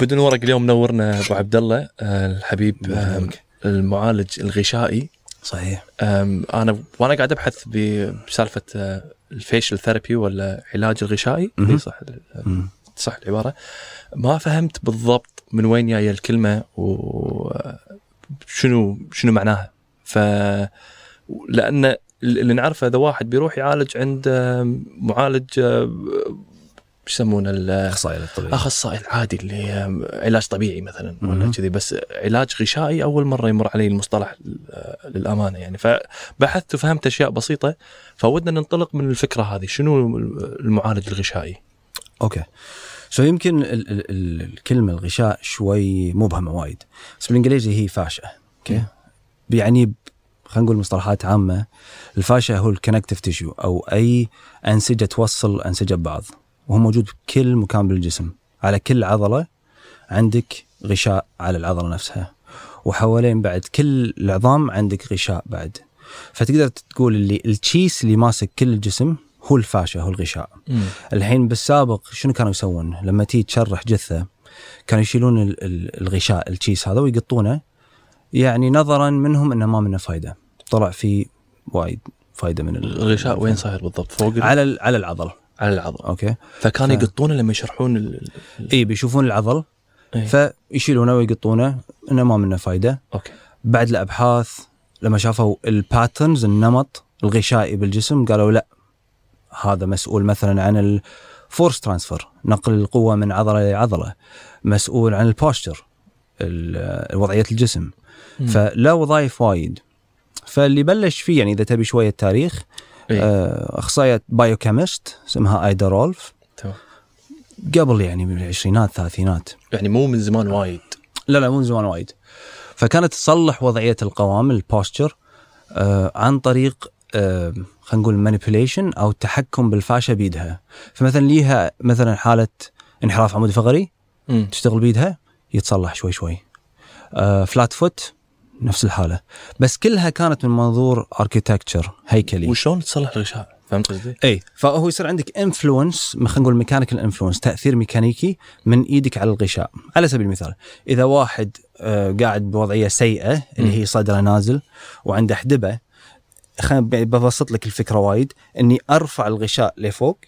بدون ورق اليوم منورنا أبو عبد الله آه، الحبيب آه، المعالج الغشائي. صحيح. أنا وأنا قاعد أبحث بسالفة آه، الفيشل ثيرابي ولا علاج الغشائي. صح. صح العبارة. ما فهمت بالضبط من وين جاية الكلمة وشنو شنو معناها. ف لأن اللي نعرفه إذا واحد بيروح يعالج عند معالج يسمونه ال- أخصائي الطبيعي أخصائي العادي اللي آم، علاج طبيعي مثلا ولا. كذي بس علاج غشائي أول مرة يمر علي المصطلح للأمانة يعني. فبحثت وفهمت أشياء بسيطة فودنا ننطلق من الفكرة هذه شنو المعالج الغشائي؟ okay. so يمكن ال- ال- ال- الكلمة الغشاء شوي مبهمة وايد بس بالإنجليزي هي fascia okay؟ يعني ب- خلينا نقول مصطلحات عامة ال fascia هو ال connective tissue أو أي أنسجة توصل أنسجة ببعض وهو موجود بكل مكان بالجسم على كل عضلة عندك غشاء على العضلة نفسها وحوالين بعد كل العظام عندك غشاء بعد. فتقدر تقول اللي التشيس اللي ماسك كل الجسم هو ال fascia هو الغشاء. الحين بالسابق شنو كانوا يسوون؟ لما تيجي تشرح جثة كانوا يشيلون ال- ال- الغشاء التشيس هذا ويقطونه يعني نظرا منهم إنه ما منه فايدة. طلع في وايد فايدة من ال- الغشاء وين صاير بالضبط؟ فوق على على العضل. على العضل. okay. فكانوا ف- يقطونه لما يشرحون ال... اي بيشوفون العضل. إيه. فيشيلونه ويقطونه إنه ما منه فايدة. okay. بعد الأبحاث لما شافوا ال patterns النمط الغشائي بالجسم قالوا لا هذا مسؤول مثلا عن ال force transfer نقل القوة من عضلة لعضله مسؤول عن ال posture وضعية الجسم. مم. فلا وظائف وايد. فاللي بلش فيه يعني إذا تبي شوية تاريخ أخصائية biochemist اسمها آيدا رولف. قبل يعني بالعشرينات الثلاثينات يعني مو من زمان وايد. لا لا مو من زمان وايد. فكانت تصلح وضعية القوام ال posture آه عن طريق آه خلينا نقول manipulation أو التحكم بال fascia بيدها. فمثلا ليها مثلا حالة انحراف عمودي فقري. تشتغل بيدها يتصلح شوي شوي. آه flat foot نفس الحالة. بس كلها كانت من منظور architecture هيكلي. وشلون تصلح الغشاء؟ فهمت قصدي؟ إي فهو يصير عندك influence خلينا نقول mechanical influence تأثير ميكانيكي من إيدك على الغشاء. على سبيل المثال إذا واحد آه، قاعد بوضعية سيئة اللي هي صدره نازل وعنده حدبة خلينا ببسط لك الفكرة وايد إني أرفع الغشاء لفوق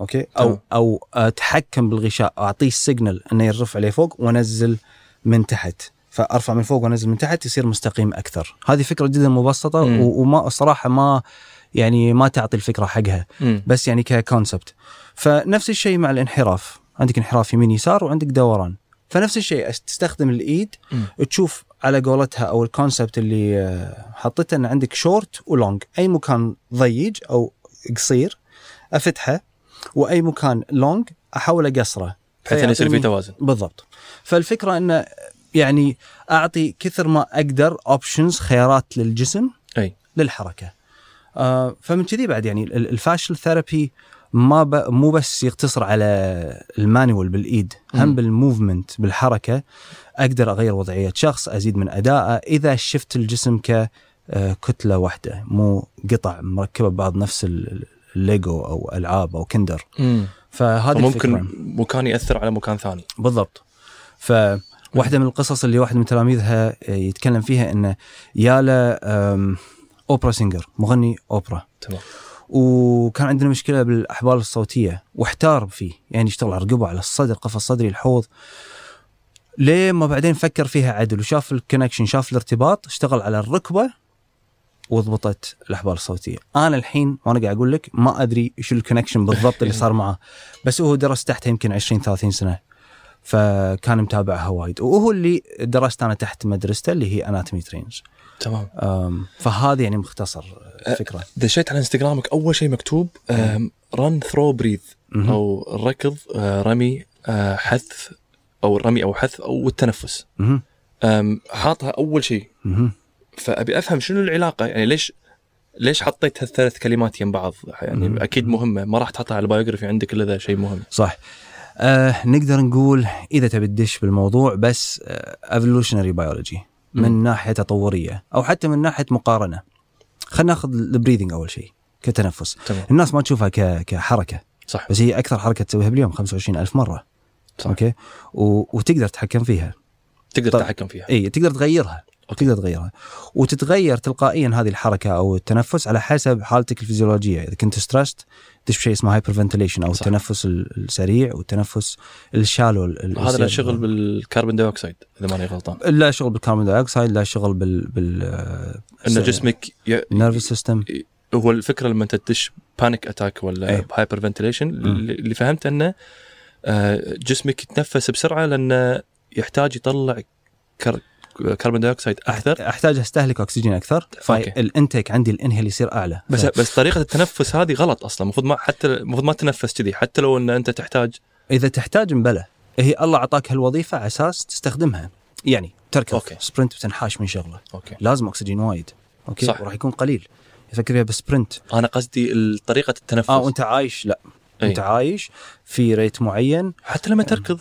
okay؟ أو. أو أتحكم بالغشاء أعطيه ال signal إنه يرفع لفوق وأنزل من تحت. فأرفع من فوق وأنزل من تحت يصير مستقيم أكثر. هذه فكرة جدا مبسطة. و- وما صراحة ما يعني ما تعطي الفكرة حقها. مم. بس يعني ك concept فنفس الشيء مع الانحراف. عندك انحراف يمين يسار وعندك دوران. فنفس الشيء تستخدم الإيد مم. تشوف على قولتها أو ال concept اللي آه، حطيته إن عندك short و long أي مكان ضيق أو قصير أفتحه وأي مكان long أحاول أقصره. بحيث إنه يصير في توازن. بالضبط. فالفكرة انه يعني أعطي كثر ما أقدر options خيارات للجسم أي. للحركة. آه فمن كذي بعد يعني ال- ال fascial therapy ما ب... مو بس يقتصر على ال manual بالإيد مم. هم بال movement بالحركة أقدر أغير وضعية شخص أزيد من أدائه. إذا شفت الجسم ككتله واحدة مو قطع مركبة ببعض نفس ال- الليجو أو ألعاب أو كندر. فهذه ممكن الفكرة مكان يأثر على مكان ثاني. بالضبط. فواحدة من القصص اللي واحد من تلاميذها يتكلم فيها انه يا له أم، opera singer مغني أوبرا. تمام. وكان عندنا مشكلة بالأحبال الصوتية واحتار فيه يعني يشتغل على الرقبه على الصدر قفص صدري الحوض. ليه ما بعدين فكر فيها عدل وشاف ال connection شاف الارتباط اشتغل على الركبة وضبطت الأحبال الصوتية. أنا الحين وأنا قاعد أقول لك ما أدري إيش ال connection بالضبط اللي صار معاه بس هو درس تحته يمكن 20 30 سنة. فكان متابعها وايد. وهو اللي درست أنا تحت مدرسته اللي هي Anatomy Trains تمام. فهذه يعني مختصر الفكرة دشيت على إنستغرامك أول شيء مكتوب run throw breathe. أو ركض آه، رمي آه، حث أو رمي أو حث أو التنفس. حاطها أول شيء. فأبي أفهم شنو العلاقة يعني ليش ليش حطيت هالثلاث كلمات يم بعض؟ يعني. أكيد مهمة ما راح تحطها على ال biography عندك إلا ذا شيء مهم. صح. آه نقدر نقول إذا تبي تدش بالموضوع بس evolutionary biology من مم. ناحية تطورية أو حتى من ناحية مقارنة خلينا ناخذ ال breathing أول شيء كتنفس تمام الناس ما تشوفها ك... كحركة صح بس هي أكثر حركة تسويها باليوم 25 ألف مرة صح. أوكي و... وتقدر تتحكم فيها تقدر. تتحكم فيها اي تقدر تغيرها. تقدر تغيرها وتتغير تلقائيا هذه الحركة أو التنفس على حسب حالتك الفيزيولوجية إذا كنت stressed تدش بشيء اسمه hyperventilation أو صح. التنفس ال- السريع والتنفس ال shallow ال- هذا له. شغل بال carbon dioxide إذا ماني غلطان لا شغل بال carbon dioxide لا شغل بال بال ان جسمك ي... system هو الفكرة لما أنت تدش panic attack ولا. hyperventilation اللي فهمت إنه آه، جسمك يتنفس بسرعة لأنه يحتاج يطلع car... carbon dioxide أكثر أحتاج أستهلك أكسجين أكثر أوكي. فال intake عندي ال inhale يصير أعلى. بس ف- بس طريقة التنفس هذه غلط أصلا. المفروض ما حتى المفروض ما تتنفس كذي حتى لو إن أنت تحتاج. إذا تحتاج مبلى. هي الله أعطاك هالوظيفة على أساس تستخدمها. يعني تركض أوكي. sprint بتنحاش من شغله. أوكي. لازم أكسجين وايد. أوكي؟ صح. وراح يكون قليل. يفكر فيها ب sprint. أنا قصدي طريقة التنفس. آه وأنت عايش. لا. أي. أنت عايش في rate معين. حتى لما تركض.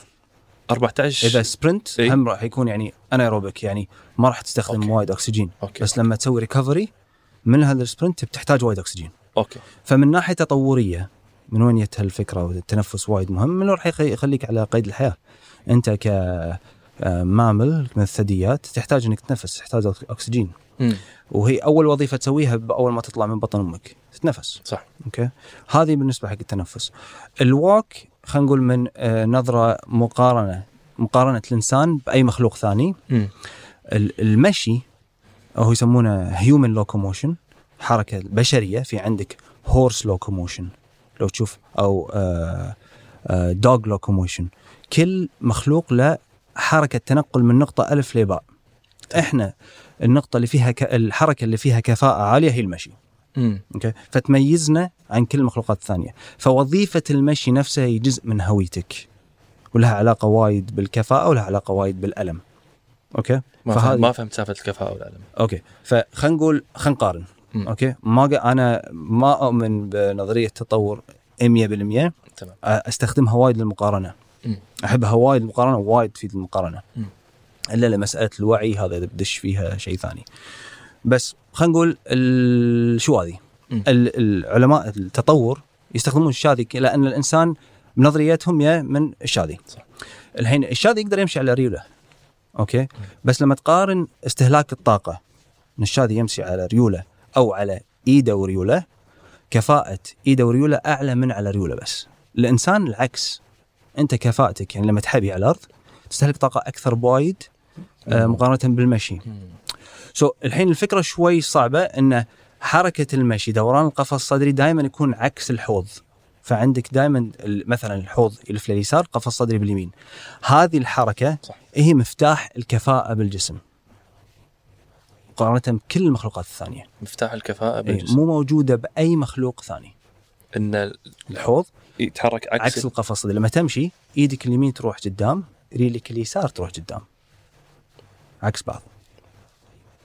14 إذا sprint إي. هم راح يكون يعني anaerobic يعني ما راح تستخدم أوكي. وايد أكسجين. أوكي. بس لما تسوي recovery من هذا ال sprint بتحتاج وايد أكسجين. أوكي. فمن ناحية تطورية من وين جت هالفكرة والتنفس وايد مهم؟ من راح يخ- يخليك على قيد الحياة. أنت ك آه، mammal من الثدييات تحتاج إنك تتنفس تحتاج أكسجين. امم وهي أول وظيفة تسويها بأول ما تطلع من بطن أمك تتنفس صح. أوكي؟ هذه بالنسبة حق التنفس. ال walk خلينا نقول من آه، نظرة مقارنة مقارنة الإنسان بأي مخلوق ثاني. ال- المشي أو يسمونه human locomotion حركة بشرية. في عندك horse locomotion لو تشوف أو dog locomotion كل مخلوق له حركة تنقل من نقطة ألف لباء. إحنا النقطة اللي فيها ك... الحركة اللي فيها كفاءة عالية هي المشي. امم أوكي؟ فتميزنا عن كل المخلوقات الثانية. فوظيفة المشي نفسها هي جزء من هويتك ولها علاقة وايد بالكفاءة ولها علاقة وايد بالألم. أوكي؟ ما, فهذه- ما فهمت سالفة الكفاءة والألم. أوكي. فخلينا نقول خلينا نقارن. أوكي؟ ما أنا ما أؤمن بنظرية التطور 100% تمام. أستخدمها وايد للمقارنة. مم. أحبها وايد المقارنه وايد تفيد المقارنه مم. إلا لمسألة الوعي هذا بدش فيها شيء ثاني. بس خلينا نقول ال- شو هذه؟ العلماء التطور يستخدمون الشاذي لأن الإنسان بنظريتهم يا من الشاذي. الحين الشاذي يقدر يمشي على ريوله أوكي؟ بس لما تقارن استهلاك الطاقة إن الشاذي يمشي على ريوله أو على إيده وريوله كفاءة إيده وريوله أعلى من على ريوله بس. الإنسان العكس. أنت كفاءتك يعني لما تحبي على الأرض تستهلك طاقة أكثر بوايد آه، مقارنة بالمشي. so الحين الفكرة شوي صعبة ان حركة المشي دوران القفص الصدري دائما يكون عكس الحوض. فعندك دائما مثلا الحوض يلف لليسار قفص صدري باليمين. هذه الحركة صح. هي مفتاح الكفاءة بالجسم. مقارنة بكل المخلوقات الثانية. مفتاح الكفاءة إيه، بالجسم. مو موجودة بأي مخلوق ثاني. إن الحوض يتحرك عكس, عكس القفص الصدري. لما تمشي إيدك اليمين تروح قدام ريلك اليسار تروح قدام. عكس بعض.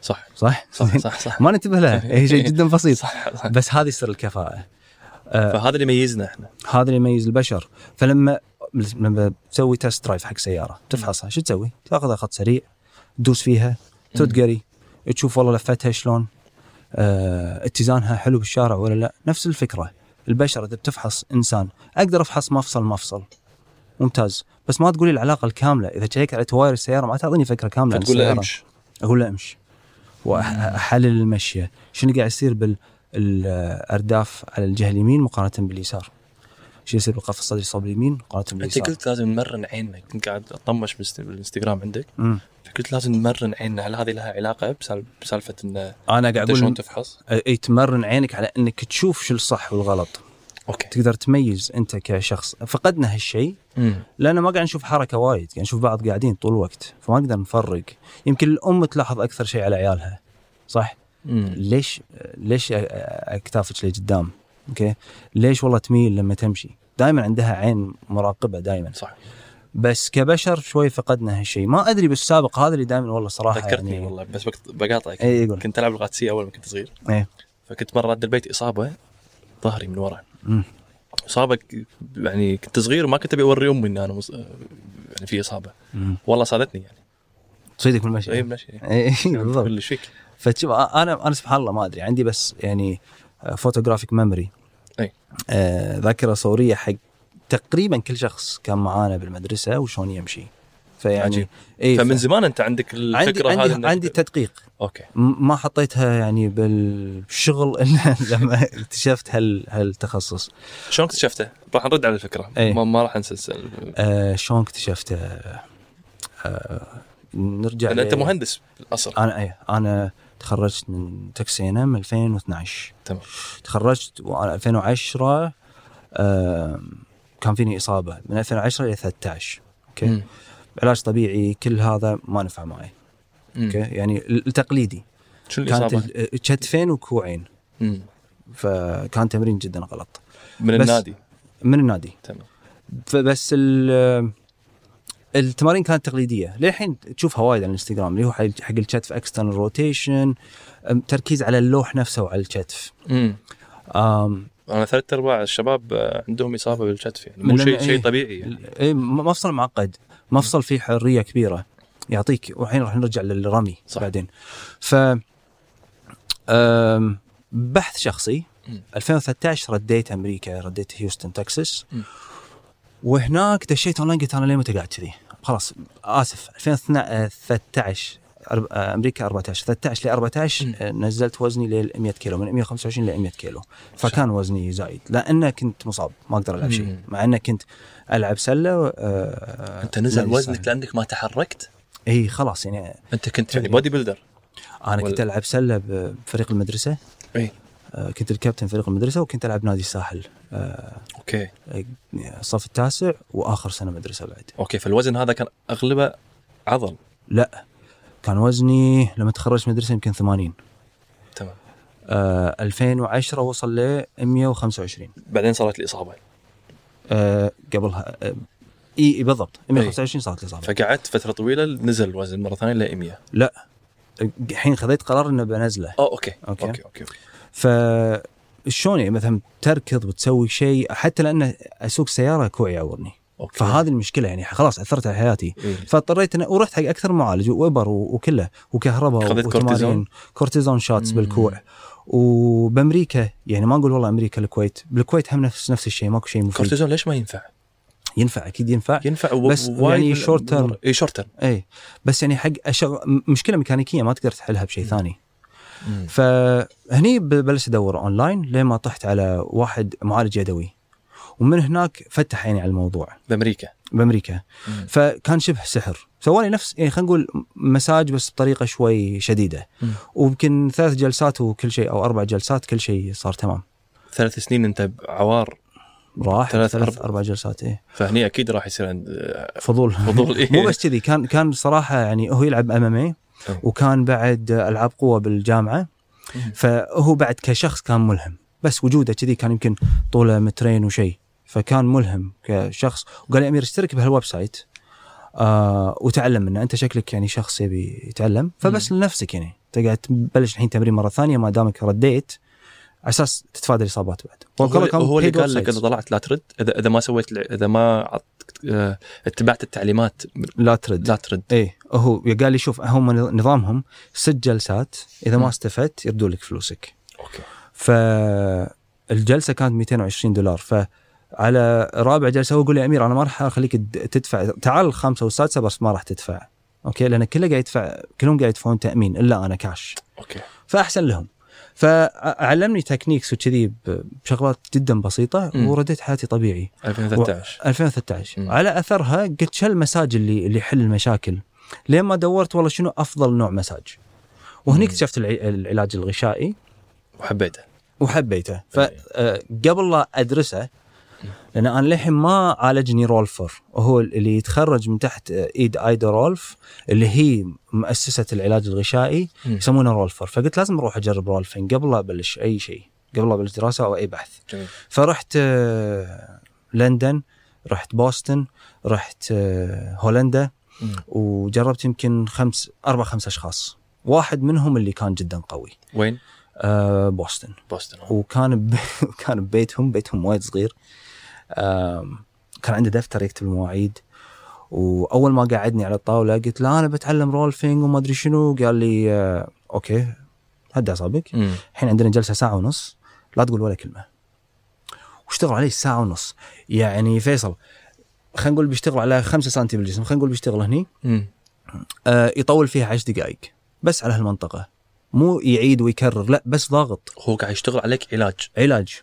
صح. صح؟ صح صح صح. ما ننتبه لها هي شيء جدا بسيط. صح, صح. بس هذه سر الكفاءة. فهذا اللي يميزنا إحنا. هذا اللي يميز البشر. فلما لما تسوي test drive حق سيارة تفحصها شو تسوي؟ تاخذها خط سريع تدوس فيها تدقري تشوف والله لفتها شلون آه، اتزانها حلو بالشارع ولا لا. نفس الفكرة. البشر إذا بتفحص إنسان أقدر أفحص مفصل مفصل ممتاز. بس ما تقولي العلاقة الكاملة. إذا تشيك على تواير السيارة ما تعطيني فكرة كاملة عن السيارة. امش أقول له امشي. وأحلل المشيه شنو قاعد يصير بالارداف على الجهة اليمين مقارنة باليسار؟ شو يصير بالقفص الصدري صوب اليمين مقارنة أنت باليسار قلت لازم نمرن عيننا. كنت قاعد أطمش بالإنستغرام عندك. مم. فقلت لازم نمرن عيننا. هل هذه لها علاقة بسال- بسالفة إن أنا قاعد أنت شلون أقول تفحص؟ إي تمرن عينك على إنك تشوف شو الصح والغلط. أوكي. تقدر تميز أنت كشخص. فقدنا هالشيء لأن ما قاعد نشوف حركة وايد. قاعد نشوف بعض قاعدين طول الوقت فما نقدر نفرق. يمكن الأم تلاحظ أكثر شيء على عيالها صح؟ امم ليش ليش أكتافك لقدام؟ أوكي؟ ليش والله تميل لما تمشي؟ دائما عندها عين مراقبة دائما صح. بس كبشر شوي فقدنا هالشيء. ما أدري بالسابق هذا اللي دائما والله صراحة ذكرتني يعني والله بس بقاطعك. اي يقول. كنت ألعب القادسيه أول ما كنت صغير. إيه. فكنت مرة رد البيت إصابة ظهري من ورا. مم. إصابة يعني كنت صغير وما كنت أبي أوري أمي ان أنا مص... يعني في إصابة. مم. والله صادتني يعني. تصيدك بالمشي اي ماشي. اي بالضبط. كل فيك فتشوف أنا أنا سبحان الله ما أدري. عندي بس يعني photographic memory أي. آه ذاكرة صورية حق تقريبا كل شخص كان معانا بالمدرسة وشلون يمشي. فيعني عجيب. إيه فمن ف- زمان أنت عندك عندي الفكرة هذه عندي, عندي تدقيق. أوكي. ما حطيتها يعني بالشغل إلا لما اكتشفت هال هالتخصص. شلون اكتشفته؟ راح نرد على الفكرة. إيه. ما, ما راح ننسى. آه شلون اكتشفته؟ آه نرجع لأن أنت مهندس بالأصل. أنا إيه أنا تخرجت من Texas A&M 2012 تمام. تخرجت وأنا 2010 آه كان فيني إصابة. من 2010 إلى 13 أوكي. علاج طبيعي كل هذا ما نفع معي. أوكي؟ يعني التقليدي شو كانت الإصابة؟ ال- كتفين وكوعين. مم. فكان تمرين جدا غلط. من النادي؟ من النادي. تمام. فبس ال التمارين كانت تقليدية. للحين تشوفها وايد على الإنستغرام اللي هو حق الكتف external rotation تركيز على اللوح نفسه وعلى الكتف. مم. أم أنا ثلاث أرباع الشباب آه، عندهم إصابة بالكتف يعني. مو شيء شيء إيه. طبيعي يعني. اي مفصل معقد. مفصل فيه حرية كبيرة يعطيك والحين راح نرجع للرمي صح. بعدين ف بحث شخصي مم. 2013 رديت أمريكا رديت هيوستن تكساس. وهناك دشيت أونلاين قلت أنا ليه متى قاعد كذي خلاص آسف 2013 أرب- آه، أمريكا 14 13 ل 14 مم. آه، نزلت وزني ل 100 كيلو من 125 ل 100 كيلو. فكان وزني زايد لأن كنت مصاب ما أقدر ألعب شيء. مع إنه كنت ألعب سلة آه، أنت نزل وزنك. لأنك ما تحركت؟ إي خلاص يعني. أنت كنت يعني bodybuilder أنا كنت ألعب سلة بفريق المدرسة. إي. آه، كنت الكابتن فريق المدرسة وكنت ألعب نادي الساحل. آه، أوكي. الصف التاسع وآخر سنة مدرسة بعد. أوكي فالوزن هذا كان أغلبه عضل. لا. كان وزني لما تخرجت مدرسه يمكن 80 تمام. آه 2010 وصل ل 125 بعدين صارت الاصابه آه قبلها آه إي بالضبط. 125 صارت الاصابه فقعدت فترة طويلة نزل الوزن مرة ثانية ل 100 لا. الحين خذيت قرار إنه بنزله. آه أوكي. أوكي. أوكي أوكي, أوكي. ف شلون يعني مثلا تركض وتسوي شيء حتى لأن أسوق سيارة كوعي يعورني. أوكي. فهذه المشكلة يعني خلاص أثرت على حياتي إيه. فاضطريت أنا ورحت حق أكثر معالج وأبر وكله وكهرباء وتمارين كورتيزون؟ shots مم. بالكوع وبأمريكا يعني ما نقول والله أمريكا الكويت بالكويت هم نفس نفس الشيء ماكو شيء مفيد كورتيزون ليش ما ينفع؟ ينفع أكيد ينفع ينفع و- بس وايد يعني short term. اي short term اي بس يعني حق أشغ... مشكلة ميكانيكية ما تقدر تحلها بشيء ثاني مم. فهني بلشت أدور أونلاين لين ما طحت على واحد معالج يدوي ومن هناك فتح عيني على الموضوع بأمريكا بأمريكا مم. فكان شبه سحر سوالي نفس يعني خلينا نقول مساج بس بطريقة شوي شديدة مم. ويمكن ثلاث جلسات وكل شيء أو أربع جلسات كل شيء صار تمام ثلاث سنين أنت عوار راح ثلاث ثلاث, أربع. أربع جلسات إيه فهني أكيد راح يصير عند آه، فضول فضول إيه. مو بس كذي كان كان صراحة يعني هو يلعب ام ام. وكان بعد ألعاب قوة بالجامعة مم. فهو بعد كشخص كان ملهم بس وجوده كذي كان يمكن طوله مترين وشيء فكان ملهم كشخص. وقال لي أمير اشترك بهال website. آه وتعلم منه. أنت شكلك يعني شخص يبي يتعلم. فبس لنفسك يعني. تقعد تبلش الحين تمرين مرة ثانية ما دامك رديت على أساس تتفادى الإصابات بعد. هو, هو اللي قال لك. اذا طلعت لا ترد؟ اذا إذا ما سويت إذا ما عط- آه، اتبعت التعليمات لا ترد. لا ترد. إيه. هو قال لي شوف هم نظامهم ست جلسات إذا مم. ما استفدت يردوا لك فلوسك. أوكي. فالجلسة كانت 220 دولار. فعلى رابع جلسه هو يقول يا أمير أنا ما راح أخليك تد- تدفع. تعال الخامسة والسادسة بس ما راح تدفع. أوكي؟ لأن كله قاعد يدفع كلهم قاعد يدفعون تأمين إلا أنا كاش. أوكي. فأحسن لهم. فعلمني techniques وكذي بشغلات جدا بسيطة مم. ورديت حياتي طبيعي. 2013 2013 مم. على أثرها قلت شو المساج اللي اللي يحل المشاكل؟ لين ما دورت والله شنو أفضل نوع مساج؟ وهني. اكتشفت الع- العلاج الغشائي. وحبيته. وحبيته. فقبل لا أدرسه لأن أنا للحين ما عالجني Rolfer وهو اللي يتخرج من تحت إيد ايدا رولف اللي هي مؤسسة العلاج الغشائي. يسمونه Rolfer فقلت لازم أروح أجرب Rolfing قبل لا أبلش أي شيء قبل لا أبلش دراسة أو أي بحث جميل فرحت آه، لندن رحت بوسطن رحت آه، هولندا مم. وجربت يمكن خمس أربع خمس أشخاص واحد منهم اللي كان جدا قوي وين؟ آه، بوسطن بوسطن. وكان ب... كان ببيتهم بيتهم وايد صغير كان عنده دفتر يكتب المواعيد وأول ما قعدني على الطاولة قلت له أنا بتعلم Rolfing وما أدري شنو. قال لي آه، okay هدي اعصابك. الحين عندنا جلسة ساعة ونص لا تقول ولا كلمة. واشتغل عليه ساعة ونص. يعني فيصل خلينا نقول بيشتغل على 5 سم بالجسم خلينا نقول بيشتغل هني. آه يطول فيها 10 دقائق بس على هالمنطقة. مو يعيد ويكرر لا بس ضاغط. هو قاعد يشتغل عليك علاج. علاج.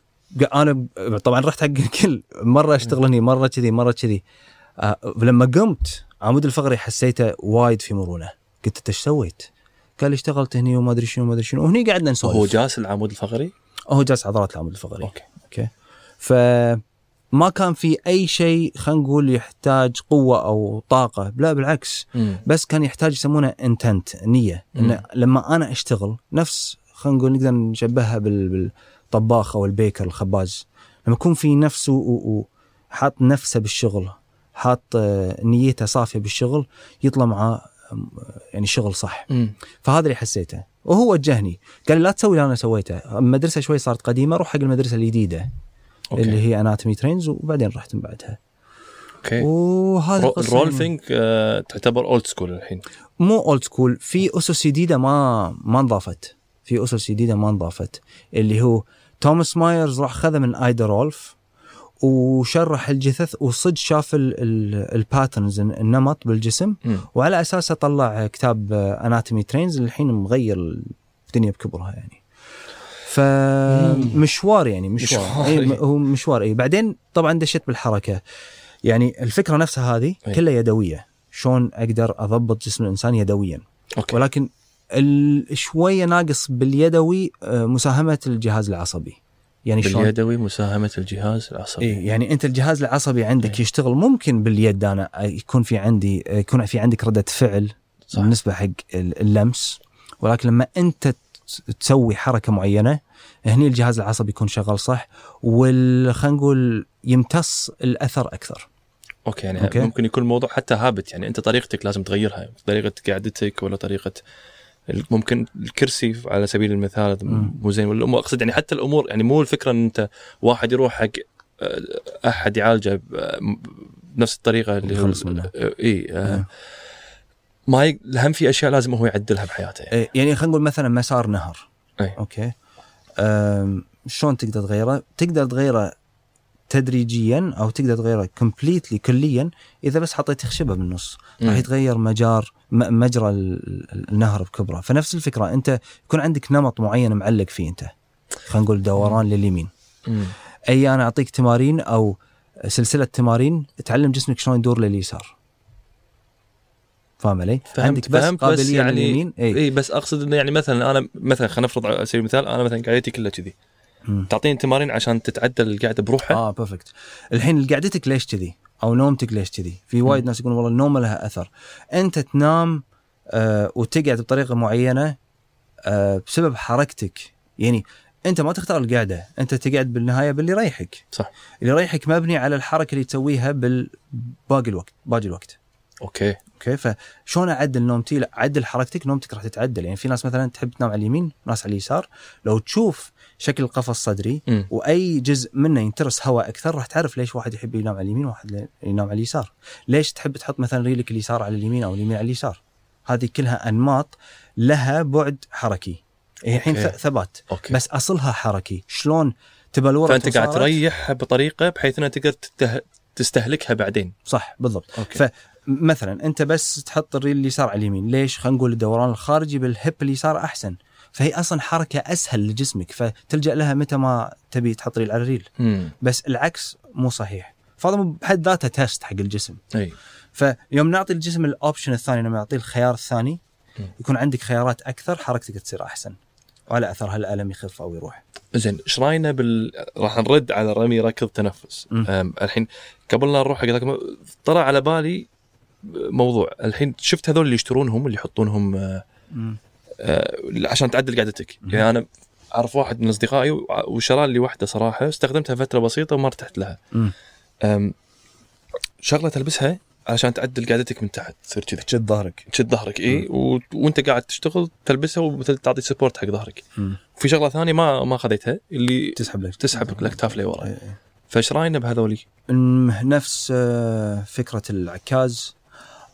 أنا طبعا رحت حق الكل. مرة أشتغل هني مرة كذي مرة كذي. آه لما قمت عمود الفقري حسيته وايد في مرونة. قلت انت إيش سويت؟ قال اشتغلت هني وما أدري شنو وما أدري شنو. وهني قعدنا نسولف. هو جالس العمود الفقري؟ هو جالس عضلات العمود الفقري. okay. okay. فما كان في أي شيء خلينا نقول يحتاج قوة أو طاقة. لا بالعكس. مم. بس كان يحتاج يسمونه intent نية. انه لما أنا أشتغل نفس خلينا نقول نقدر نشبهها بال- بالطباخ أو ال baker الخباز. لما يكون في نفسه وحاط نفسه بالشغل حاط آه، نيته صافية بالشغل يطلع معاه يعني شغل صح. مم. فهذا اللي حسيته. وهو وجهني. قال لي لا تسوي اللي أنا سويته. المدرسة شوي صارت قديمة روح حق المدرسة الجديدة اللي هي Anatomy Trains وبعدين رحت من بعدها. okay. وهذا رو- قصة ال Rolfing آه تعتبر old school الحين. مو old school في أسس جديدة ما ما انضافت. في أسس جديدة ما انضافت اللي هو توماس مايرز راح خذه من ايدا رولف وشرح الجثث وصدق شاف ال patterns النمط بالجسم مم. وعلى أساسه طلع كتاب Anatomy Trains اللي الحين مغير الدنيا بكبرها يعني. فمشوار يعني مشوار. إيه. هو مشوار. اي بعدين طبعا دشيت بالحركة. يعني الفكرة نفسها هذه أي. كلها يدوية. شلون أقدر أضبط جسم الإنسان يدويا. أوكي. ولكن شوية ناقص باليدوي آه، مساهمة الجهاز العصبي يعني شلون باليدوي مساهمة الجهاز العصبي إيه يعني أنت الجهاز العصبي عندك إيه. يشتغل ممكن باليد أنا يكون في عندي يكون في عندك ردة فعل صح. بالنسبة حق ال- اللمس ولكن لما أنت تسوي حركة معينة هني الجهاز العصبي يكون شغال صح وال خلينا نقول يمتص الأثر أكثر okay يعني okay. ممكن يكون الموضوع حتى habit يعني أنت طريقتك لازم تغيرها طريقة قعدتك ولا طريقة ممكن الكرسي على سبيل المثال. مو زين ولا أقصد يعني حتى الأمور يعني مو الفكرة إن أنت واحد يروح حق آه، أحد يعالجه ب- بنفس الطريقة اللي يخلص منه. آه، إي آه،. ما ي... الأهم في أشياء لازم هو يعدلها بحياته يعني. إيه، يعني خلينا نقول مثلا مسار نهر أي. okay شلون تقدر تغيره؟ تقدر تغيره تدريجيا أو تقدر تغيره completely كليا إذا بس حطيت خشبة بالنص راح. يتغير مجار مجرى ال- ال- النهر بكبره فنفس الفكرة أنت يكون عندك نمط معين معلق فيه أنت خلينا نقول دوران لليمين مم. أي أنا أعطيك تمارين أو سلسلة تمارين تعلم جسمك شلون يدور لليسار فاهم علي؟ فهمت عندك بس فهمت قابلية بس يعني اي اي بس أقصد إنه يعني مثلا أنا مثلا خلينا نفرض على سبيل المثال أنا مثلا قعدتي كلها كذي. تعطيني تمارين عشان تتعدل القعدة بروحها؟ آه perfect الحين قعدتك ليش كذي؟ أو نومتك ليش كذي؟ في وايد ناس يقولون والله النوم لها أثر. أنت تنام آه وتقعد بطريقة معينة آه بسبب حركتك. يعني أنت ما تختار القعدة أنت تقعد بالنهاية باللي يريحك. صح. اللي يريحك مبني على الحركة اللي تسويها بالباقي الوقت باقي الوقت. okay. okay؟ فشلون أعدل نومتي؟ لا عدل حركتك نومتك راح تتعدل. يعني في ناس مثلا تحب تنام على اليمين ناس على اليسار. لو تشوف شكل القفص الصدري مم. وأي جزء منه ينترس هواء أكثر راح تعرف ليش واحد يحب ينام على اليمين وواحد ينام على اليسار. ليش تحب تحط مثلا ريلك اليسار على اليمين أو اليمين على اليسار؟ هذه كلها أنماط لها بعد حركي. هي الحين okay. ث- ثبات. okay. بس أصلها حركي. شلون تبلورت فأنت قاعد؟ تريحها بطريقة بحيث إنها تقدر تته... تستهلكها بعدين. صح بالضبط. okay. فمثلا أنت بس تحط الريل اليسار على اليمين. ليش؟ خلينا نقول الدوران الخارجي بال hip اليسار أحسن. فهي أصلا حركة أسهل لجسمك فتلجأ لها متى ما تبي تحط ريل على امم بس العكس مو صحيح. فهذا بحد ذاته test حق الجسم. أي. فيوم نعطي الجسم ال option الثاني لما نعطيه الخيار الثاني. يكون عندك خيارات أكثر حركتك تصير أحسن. وعلى أثرها الألم يخف أو يروح. زين إيش رأينا بال راح نرد على رمي ركض تنفس. الحين قبل لا نروح حق طرى على بالي موضوع. الحين شفت هذول اللي يشترونهم اللي يحطونهم آه، عشان تعدل قعدتك. يعني أنا أعرف واحد من أصدقائي وشرى لي واحدة صراحة استخدمتها فترة بسيطة وما ارتحت لها. شغلة تلبسها علشان تعدل قعدتك من تحت تصير كذي. تشد ظهرك. تشد ظهرك إي و... وأنت قاعد تشتغل تلبسها ومثل تعطي support حق ظهرك. في شغلة ثانية ما ما خذيتها اللي تسحب لك. تسحب الاكتاف لورا إيه. فايش رأينا بهذولي؟ نفس آه، فكرة العكاز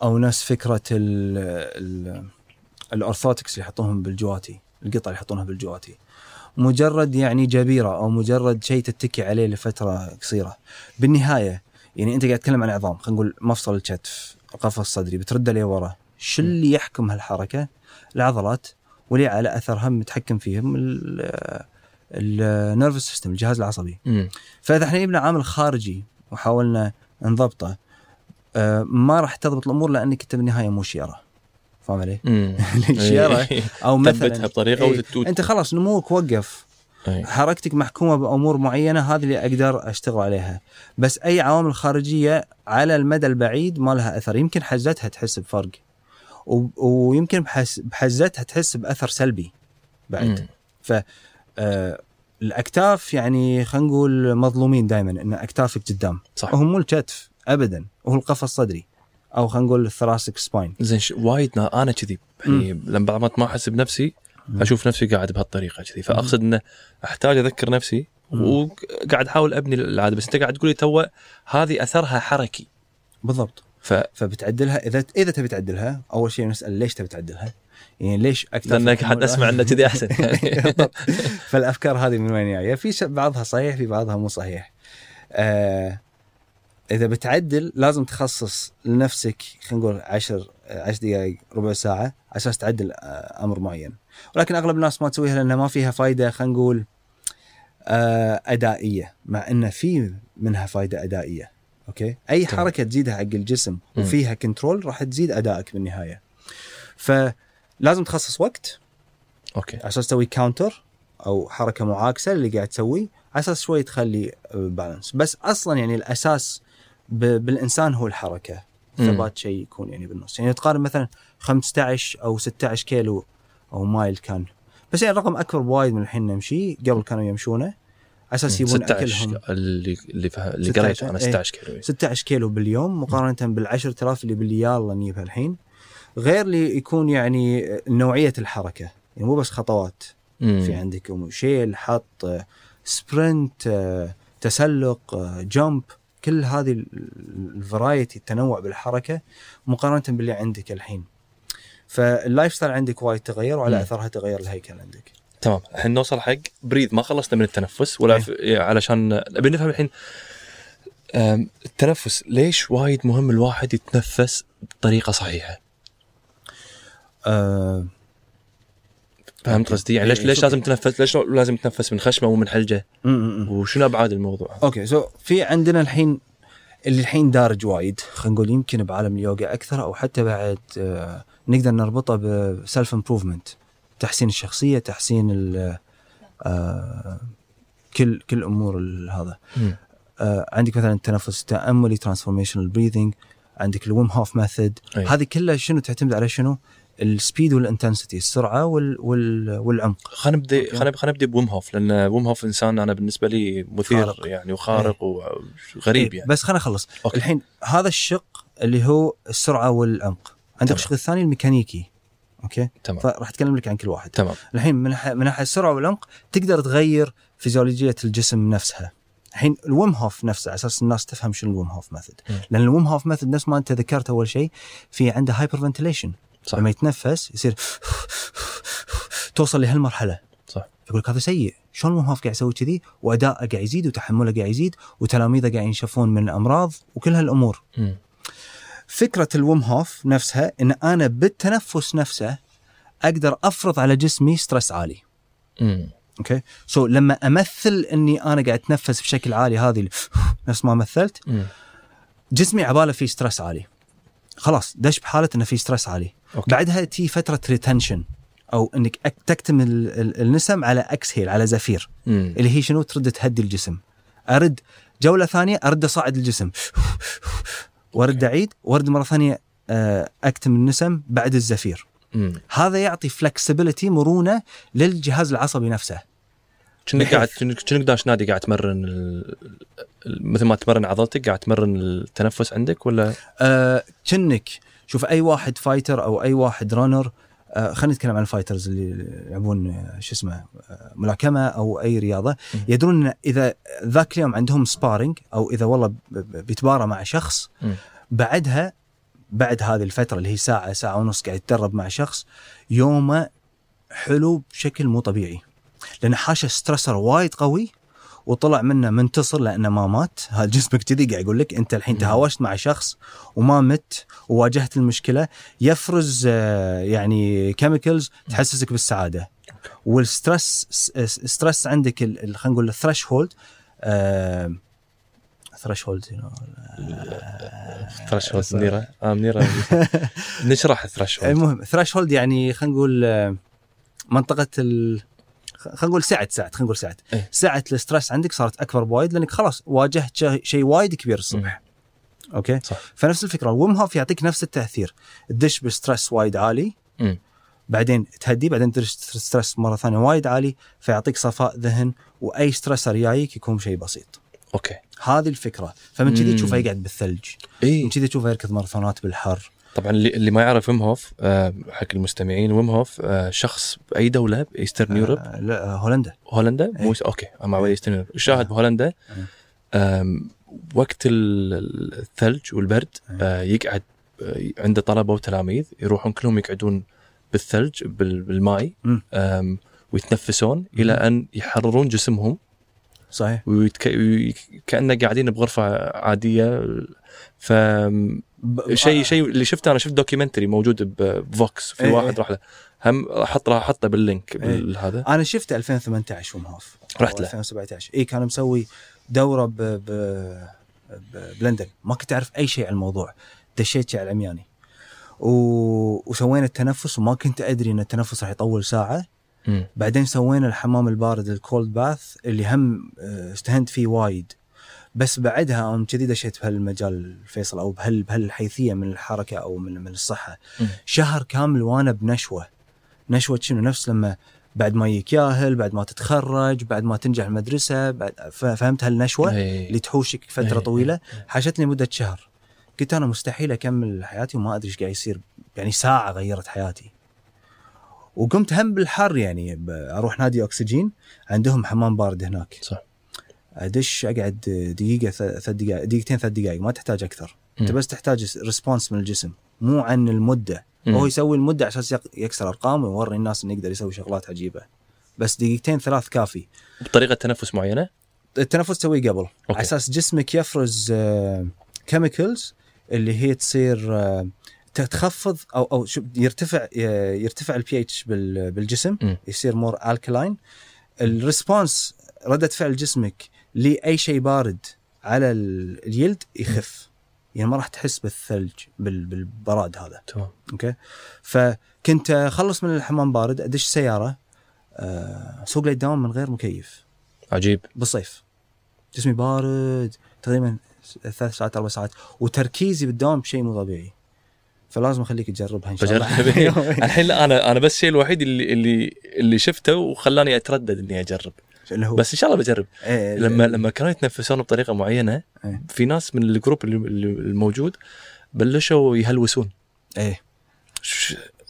أو نفس فكرة ال ال ال orthotics اللي يحطوهم بالجواتي القطع اللي يحطونها بالجواتي. مجرد يعني جبيرة أو مجرد شيء تتكي عليه لفترة قصيرة. بالنهاية يعني أنت قاعد تتكلم عن عظام خلينا نقول مفصل الكتف القفص الصدري بترده لورا شو اللي يحكم هالحركة؟ العضلات واللي على أثرها متحكم فيهم ال nervous system الجهاز العصبي. مم. فإذا إحنا جبنا عامل خارجي وحاولنا نضبطه آه، ما راح تضبط الأمور لأنك أنت بالنهاية مو شيرة. فاهم علي؟ الشيره إيه. أو ثبتها مثلا بطريقة إيه، وتتوت. أنت خلاص نموك وقف. إيه. حركتك محكومة بأمور معينة هذه اللي أقدر أشتغل عليها. بس أي عوامل خارجية على المدى البعيد ما لها أثر. يمكن حزتها تحس بفرق. و... ويمكن بحس... بحزتها تحس بأثر سلبي بعد. مم. آه الأكتاف يعني خلينا نقول مظلومين دائما إن أكتافك قدام. صح. وهو مو الكتف ابدا وهو القفص الصدري. أو خلينا نقول ال thoracic spine زين وايد نا- أنا كذي يعني لما بعض ما أحس بنفسي. أشوف نفسي قاعد بهالطريقة كذي فأقصد إنه أحتاج أذكر نفسي. وقاعد أحاول أبني العادة بس أنت قاعد تقول لي تو هذه أثرها حركي بالضبط ف فبتعدلها إذا إذا تبي تعدلها أول شيء نسأل ليش تبي تعدلها؟ يعني ليش اكتافك لأنك حد أسمع إنه كذي أحسن. فالأفكار هذه من وين جاية؟ في بعضها صحيح في بعضها مو صحيح. آه إذا بتعدل لازم تخصص لنفسك خلينا نقول 10 10 دقائق ربع ساعة على أساس تعدل آه أمر معين. ولكن أغلب الناس ما تسويها لأن ما فيها فائده خلينا نقول آه أدائية مع إن في منها فائده أدائية. أوكي؟ أي تمام. حركة تزيدها حق الجسم. وفيها control راح تزيد أدائك بالنهاية. فلازم تخصص وقت أوكي على أساس تسوي counter أو حركة معاكسة اللي قاعد تسويه على أساس شوي تخلي balance بس أصلا يعني الأساس بالإنسان هو الحركة. ثبات شيء يكون يعني بالنص. يعني تقارن مثلا 15 أو 16 كيلو أو مايل كان. بس يعني رقم أكبر بوايد من الحين نمشي. قبل كانوا يمشونه على أساس يبون 16 أكلهم. اللي اللي فه... اللي 16 قريته أنا إيه. 16 كيلو 16 كيلو باليوم. مقارنة بال 10000 اللي باللي يلا نجيبها الحين. غير اللي يكون يعني نوعية الحركة. يعني مو بس خطوات. مم. في عندك شيل حط sprint تسلق jump. كل هذه ال- ال- ال variety التنوع بالحركة مقارنة باللي عندك الحين. فال lifestyle عندك وايد تغير وعلى. أثرها تغير الهيكل عندك. تمام. الحين نوصل حق breath ما خلصنا من التنفس ولا إيه. في... علشان نبي نفهم الحين التنفس ليش وايد مهم الواحد يتنفس بطريقة صحيحة؟ آه فهمت قصدي يعني ليش إيه، ليش. لازم تنفس ليش لازم تنفس من خشمة ومن حلجة. وشنو أبعاد الموضوع أوكي so في عندنا الحين اللي الحين دارج وايد خلينا نقول يمكن بعالم اليوغا أكثر أو حتى بعد آه نقدر نربطه ب self improvement تحسين الشخصية تحسين ال- آه كل كل أمور هذا. آه عندك مثلا التنفس التاملي transformational breathing عندك ال Wim Hof method. هذه كلها شنو تعتمد على شنو؟ ال speed وال intensity السرعة وال وال والعمق. خلينا نبدا. خلينا خلينا نبدا ب Wim Hof لأن Wim Hof إنسان أنا بالنسبة لي مثير خارق. يعني وخارق وغريب إيه، يعني. بس خلينا نخلص. الحين هذا الشق اللي هو السرعة والعمق. عندك. الشق الثاني الميكانيكي. أوكي؟ تمام. فراح أتكلم لك عن كل واحد. تمام. الحين من ناحية من ناحية السرعة والعمق تقدر تغير فيزيولوجية الجسم نفسها. الحين ال Wim Hof نفسه على أساس الناس تفهم شنو ال Wim Hof method. لأن ال Wim Hof method نفس ما أنت ذكرت أول شيء في عنده hyperventilation صح. لما يتنفس يصير توصل لهالمرحلة. صح. يقول لك هذا سيء. شلون ال Wim Hof قاعد يسوي كذي؟ واداءه قاعد يزيد وتحمله قاعد يزيد وتلاميذه قاعد ينشفون من الأمراض وكل هالأمور. فكرة ال Wim Hof نفسها إن أنا بالتنفس نفسه أقدر أفرض على جسمي stress عالي. مم. أوكي؟ so لما أمثل إني أنا قاعد أتنفس بشكل عالي هذه نفس ما مثلت. مم. جسمي عباله فيه stress عالي. خلاص دش بحالة إنه في stress عالي أوكي. بعدها تي فترة retention أو إنك تكتم ال- ال- النسم على exhale على زفير. مم. اللي هي شنو؟ ترد تهدي الجسم. أرد جولة ثانية أرد أصعد الجسم. وأرد أعيد وأرد مرة ثانية آه، أكتم النسم بعد الزفير. مم. هذا يعطي flexibility مرونة للجهاز العصبي نفسه. كأنك قاعد كأنك كأنك داش نادي قاعد تمرن ال... مثل ما تمرن عضلتك قاعد تمرن التنفس عندك ولا آه، كنك شوف أي واحد fighter أو أي واحد runner آه خلينا نتكلم عن ال fighters اللي يلعبون آه، شو اسمه آه، ملاكمة أو أي رياضة. يدرون إن إذا ذاك اليوم عندهم sparring أو إذا والله بيتبارى مع شخص م. بعدها بعد هذه الفترة اللي هي ساعة ساعة ونص قاعد يتدرب مع شخص يومه حلو بشكل مو طبيعي لأن حاشه stressor وايد قوي وطلع منه منتصر لأنه ما مات. هذا جسمك كذي قاعد يقول لك أنت الحين. تهاوشت مع شخص وما مت وواجهت المشكلة يفرز آه، يعني chemicals تحسسك بالسعادة. وال stress stress عندك خلينا نقول ال threshold threshold threshold منيره آه منيره نشرح ال threshold المهم threshold يعني خلينا نقول آه، منطقة ال خلينا نقول سعه سعه خلينا نقول سعه إيه. سعه ال stress عندك صارت أكبر بوايد لأنك خلاص واجهت شيء- وايد كبير الصبح. أوكي؟ صح. فنفس الفكرة ال Wim Hof يعطيك نفس التأثير. تدش ب stress وايد عالي مم. بعدين تهدي بعدين تدش stress مرة ثانية وايد عالي فيعطيك صفاء ذهن وأي stressor جايك يكون شيء بسيط. أوكي. هذه الفكرة. فمن كذي. تشوفه يقعد بالثلج. اي من كذي تشوفه يركض ماراثونات بالحر. طبعا اللي, ما يعرف Wim Hof آه حق المستمعين Wim Hof آه شخص بأي دولة؟ ب Eastern Europe آه لا هولندا. هولندا؟ إيه. مو أوكي مع Eastern Europe الشاهد آه. بهولندا. وقت ال- الثلج والبرد يقعد عنده طلبة وتلاميذ يروحون كلهم يقعدون بالثلج بال- بالماي ويتنفسون إلى أن يحررون جسمهم. صحيح. ويتك... وي- كأنه قاعدين بغرفة عادية. ف شيء آه، شيء اللي شفته أنا شفت documentary موجود ب Vox في إيه واحد إيه. راح له. هم حط راح حطه بال link بالهذا أنا شفت 2018 Wim Hof رحت له. 2017 اي كان مسوي دورة ب بلندن. ما كنت أعرف أي شيء عن الموضوع. دشيت على العمياني. و... وسوينا التنفس وما كنت أدري إن التنفس راح يطول ساعة. بعدين سوينا الحمام البارد ال cold bath اللي هم آه، استهنت فيه وايد. بس بعدها أم كذي دشيت بهالمجال فيصل أو بهال بهالحيثية من الحركة أو من من الصحة. شهر كامل وأنا بنشوة. نشوة شنو؟ نفس لما بعد ما يجيك ياهل بعد ما تتخرج بعد ما تنجح المدرسة بعد فهمت هالنشوة إيه. اللي تحوشك فترة إيه، طويلة؟ إيه. حاشتني مده شهر. قلت أنا مستحيل أكمل حياتي وما أدري إيش قاعد يصير يعني ساعة غيرت حياتي. وقمت هم بالحر يعني أروح نادي أكسجين عندهم حمام بارد هناك. صح. أدش أقعد دقيقة ثلاث دقائق دقيقتين ثلاث دقائق ما تحتاج أكثر أنت. بس تحتاج response من الجسم مو عن المدة مم. هو يسوي المدة عشان يكسر أرقام ويوري الناس إنه يقدر يسوي شغلات عجيبة بس دقيقتين ثلاث كافي بطريقة تنفس معينة التنفس تسويه قبل. على أساس جسمك يفرز chemicals اللي هي تصير آه، تخفض أو أو يرتفع آه، يرتفع البي اتش بالجسم. يصير more alkaline ال response ردة فعل جسمك لأي شيء بارد على ال- الجلد يخف. يعني ما راح تحس بالثلج بال- بالبراد هذا. تمام. أوكي؟ فكنت أخلص من الحمام بارد أدش سيارة آه، اسوق للدوام من غير مكيف. عجيب. بالصيف. جسمي بارد تقريبا ثلاث ساعات أربع ساعات وتركيزي بالدوام شيء مو طبيعي. فلازم أخليك تجربها إن شاء الله. الحين لا أنا أنا بس الشيء الوحيد اللي اللي اللي شفته وخلاني أتردد إني أجرب. اللي هو بس إن شاء الله بجرب. إيه لما لما كانوا يتنفسون بطريقة معينة إيه. في ناس من الجروب الموجود بلشوا يهلوسون. إيه.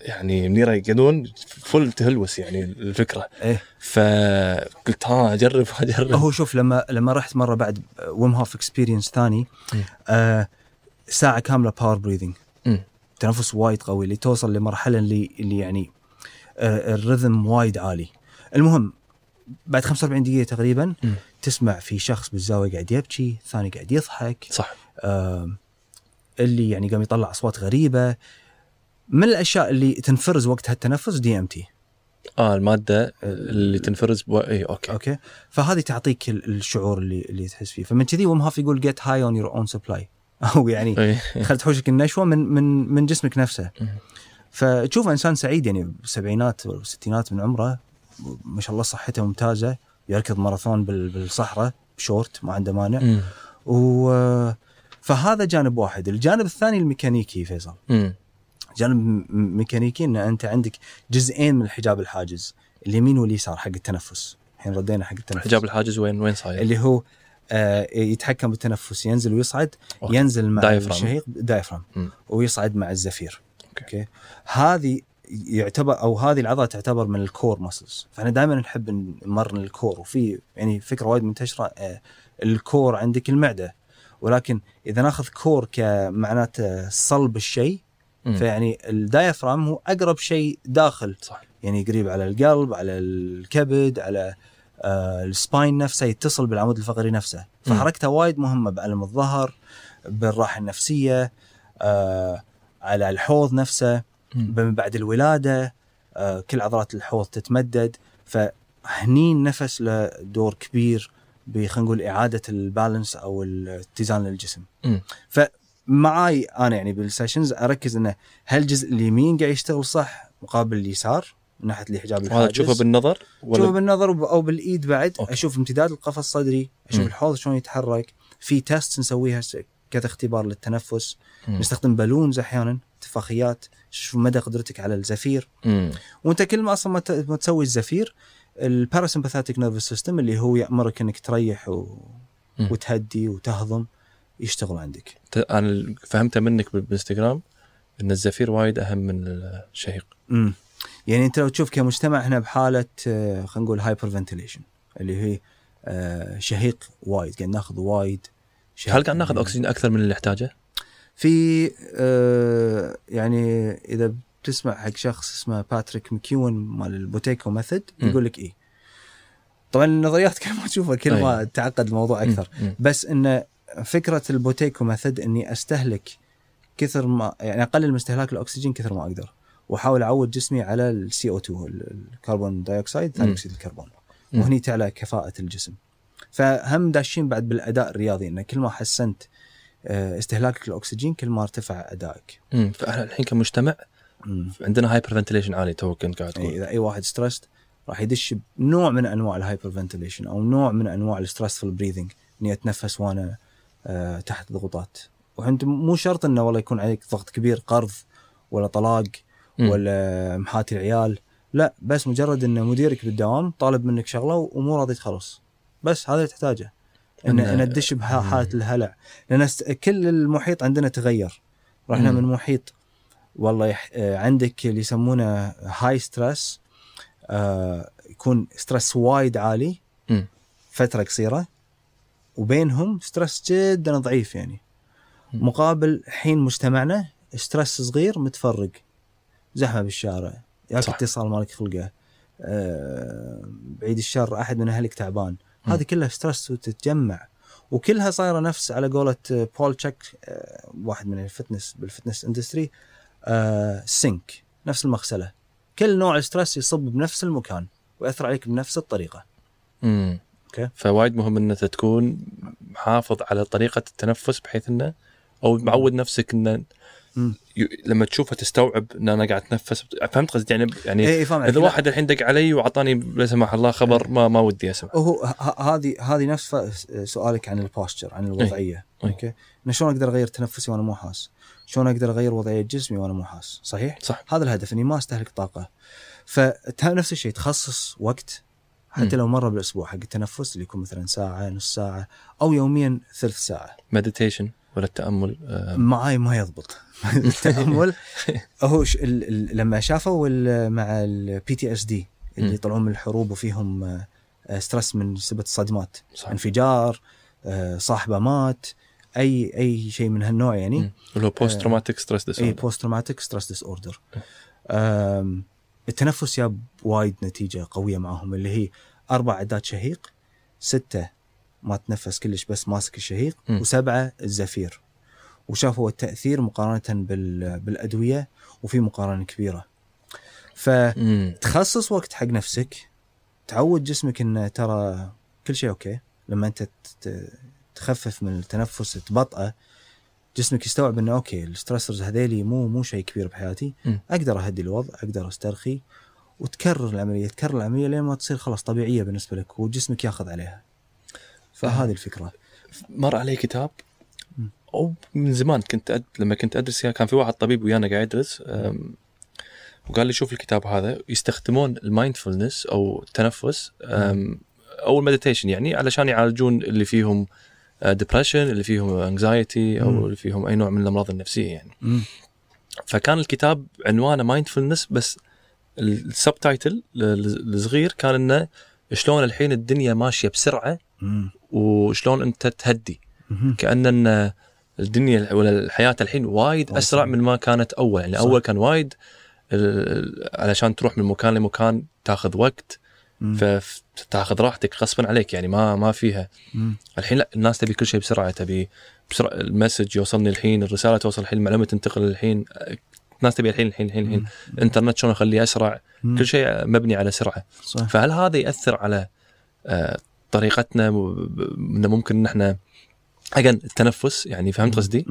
يعني منيرة يقعدون full تهلوس يعني الفكرة. إيه. فقلت ها أجرب أجرب. هو شوف لما لما رحت مرة بعد Wim Hof experience ثاني. آه ساعة كاملة power breathing. تنفس وايد قوي اللي توصل لمرحلة اللي اللي يعني آه ال rhythm وايد عالي. المهم بعد 45 دقيقة تقريبا مم. تسمع في شخص بالزاوية قاعد يبكي ثاني قاعد يضحك. صح. آم، اللي يعني قام يطلع أصوات غريبة. من الأشياء اللي تنفرز وقت هالتنفس DMT آه المادة اللي تنفرز بو... اي أوكي. أوكي. فهذه تعطيك ال- الشعور اللي اللي تحس فيه. فمن كذي Wim Hof يقول get high on your own supply أو يعني إيه. خل تحوشك النشوه من من من جسمك نفسه. مم. فتشوفه إنسان سعيد يعني بالسبعينات والستينات من عمره ما شاء الله صحته ممتازة يركض ماراثون بال- بالصحراء بشورت ما عنده مانع. و فهذا جانب واحد الجانب الثاني الميكانيكي فيصل. جانب م- ميكانيكي إن أنت عندك جزئين من الحجاب الحاجز اليمين واليسار حق التنفس الحين ردينا حق التنفس حجاب الحاجز وين وين صاير؟ اللي هو آه يتحكم بالتنفس ينزل ويصعد أوكي. ينزل مع diaphragm. الشهيق diaphragm مم. ويصعد مع الزفير أوكي. أوكي هذه يعتبر أو هذه العضلة تعتبر من ال core muscles فاحنا دائما نحب نمرن ال core. وفي يعني فكرة وايد منتشرة آه ال core عندك المعدة. ولكن إذا ناخذ core كمعناته صلب الشيء. فيعني ال diaphragm هو أقرب شيء داخل. صح. يعني قريب على القلب على الكبد على آه ال spine نفسه يتصل بالعمود الفقري نفسه. فحركته وايد مهمة بعلم الظهر بالراحة النفسية آه على الحوض نفسه. ب- بعد الولادة آه كل عضلات الحوض تتمدد. فهني النفس له دور كبير بخلينا نقول إعادة ال balance أو الاتزان للجسم. فمعاي أنا يعني بال sessions أركز إنه هل الجزء اليمين قاعد يشتغل صح مقابل اليسار من ناحية الحجاب الحاجز؟ تشوفه بالنظر شوفه ولا بالنظر وب- أو بالإيد بعد. أوكي. أشوف امتداد القفص الصدري أشوف مم. الحوض شلون يتحرك. في test نسويها كذا اختبار للتنفس. مم. نستخدم balloons أحيانا اتفاقيات. شوف مدى قدرتك على الزفير مم. وانت كل ما أصلا ما تسوي الزفير ال parasympathetic nervous system اللي هو يأمرك إنك تريح و... مم. وتهدي وتهضم يشتغل عندك أنا فهمته منك بال- بالانستغرام إن الزفير وايد أهم من الشهيق امم يعني أنت لو تشوف كمجتمع إحنا بحالة آه، خلينا نقول hyperventilation اللي هي آه، شهيق وايد قاعد ناخذ وايد هل قاعد ناخذ أكسجين أكثر من اللي نحتاجه؟ في آه، يعني إذا بتسمع حق شخص اسمه Patrick McKeown مال ال Buteyko method. يقول لك إيه طبعا النظريات كل ما تشوفها كل ما. تعقد الموضوع أكثر. بس إن فكرة ال Buteyko method إني أستهلك كثر ما يعني أقلل من استهلاك الأكسجين كثر ما أقدر وأحاول أعود جسمي على ال CO2 ال carbon dioxide ثاني. أكسيد الكربون. وهني تعلى كفاءة الجسم فهم داشين بعد بالأداء الرياضي انه كل ما حسنت استهلاكك للأكسجين كل ما ارتفع أدائك مم. فاحنا الحين كمجتمع مم. عندنا hyperventilation علي توك كنت قاعد تقول إذا أي واحد stressed راح يدش بنوع من أنواع ال hyperventilation أو نوع من أنواع ال stressful breathing إني أتنفس وأنا آه تحت ضغوطات وانت مو شرط إنه والله يكون عليك ضغط كبير قرض ولا طلاق مم. ولا محاتي العيال لا بس مجرد إن مديرك بالدوام طالب منك شغلة ومو راضي تخلص بس هذا اللي تحتاجه إن إن تدش بحاله الهلع لأن كل المحيط عندنا تغير رحنا. من محيط والله يح... آه، عندك اللي يسمونه high stress آه يكون stress وايد عالي مم. فترة قصيرة وبينهم stress جدا ضعيف يعني مم. مقابل حين مجتمعنا stress صغير متفرق زحمة بالشارع ياك. اتصال مالك خلقه آه بعيد الشر أحد من أهلك تعبان. هذه كلها stress وتتجمع. وكلها صايرة نفس على قولة آه، Paul Chek آه، واحد من ال fitness بال fitness industry آه sink نفس المغسلة. كل نوع stress يصب بنفس المكان ويأثر عليك بنفس الطريقة. مم. okay. فوايد مهم ان أنت تكون محافظ على طريقة التنفس بحيث إنه أو معود نفسك إنه لما تشوفه تستوعب إن أنا قاعد أتنفس. فهمت قصدي؟ يعني يعني فاهم. عليك. اذا لا، واحد الحين دق علي واعطاني لا سمح الله خبر ما ما ودي أسمع. هو هذه هذه نفس سؤالك عن ال posture عن الوضعية. أي. okay? شلون أقدر أغير تنفسي وأنا مو حاس؟ شلون أقدر أغير وضعية جسمي وأنا مو حاس؟ صحيح؟ صح. هذا الهدف إني ما أستهلك طاقة. فنفس الشيء تخصص وقت. حتى. لو مرة بالأسبوع حق التنفس اللي يكون مثلا ساعة نص ساعة أو يوميا ثلث ساعة. meditation ولا التأمل؟ آه، معاي ما يضبط. التأمل هو ش... ال... ال... لما شافوا ال... مع ال PTSD اللي. يطلعون من الحروب وفيهم آه، آه، stress من سبة الصدمات. صح. انفجار آه، صاحبه مات اي أي شيء من هالنوع يعني. اللي هو post traumatic stress اي post traumatic stress disorder التنفس جاب وايد نتيجة قوية معاهم اللي هي أربع عدات شهيق ستة ما تنفس كلش بس ماسك الشهيق مم. وسبعة الزفير. وشافوا التأثير مقارنة بال بالأدوية وفي مقارنة كبيرة. فتخصص وقت حق نفسك تعود جسمك إنه ترى كل شيء okay. لما أنت تخفف من التنفس تبطئه جسمك يستوعب إنه okay ال stressors هذيلي مو مو شيء كبير بحياتي. مم. أقدر أهدي الوضع أقدر أسترخي وتكرر العملية تكرر العملية لين ما تصير خلاص طبيعية بالنسبة لك وجسمك ياخذ عليها. فهذه الفكرة مر علي كتاب. أو من زمان كنت أد... لما كنت أدرس كان في واحد طبيب ويانا قاعد يدرس أم، وقال لي شوف الكتاب هذا يستخدمون ال mindfulness أو التنفس أم، أو ال meditation يعني علشان يعالجون اللي فيهم depression اللي فيهم anxiety أو مم. اللي فيهم أي نوع من الأمراض النفسية يعني مم. فكان الكتاب عنوانه mindfulness بس ال subtitle الصغير كان إنه شلون الحين الدنيا ماشية بسرعة. وشلون انت تهدي. كان الدنيا ولا الحياة الحين وايد أسرع. من ما كانت أول يعني صح. اول كان وايد علشان تروح من مكان لمكان تاخذ وقت. فتاخذ راحتك غصبا عليك يعني ما ما فيها مم. الحين لا الناس تبي كل شيء بسرعة تبي بسرعة ال message يوصلني الحين الرسالة توصل الحين المعلومه تنتقل الحين الناس تبي الحين الحين الحين الحين الانترنت شلون اخليه أسرع مم. كل شيء مبني على سرعة صح فهل هذا يأثر على آه، طريقتنا انه ممكن إن إحنا اجن التنفس يعني فهمت قصدي؟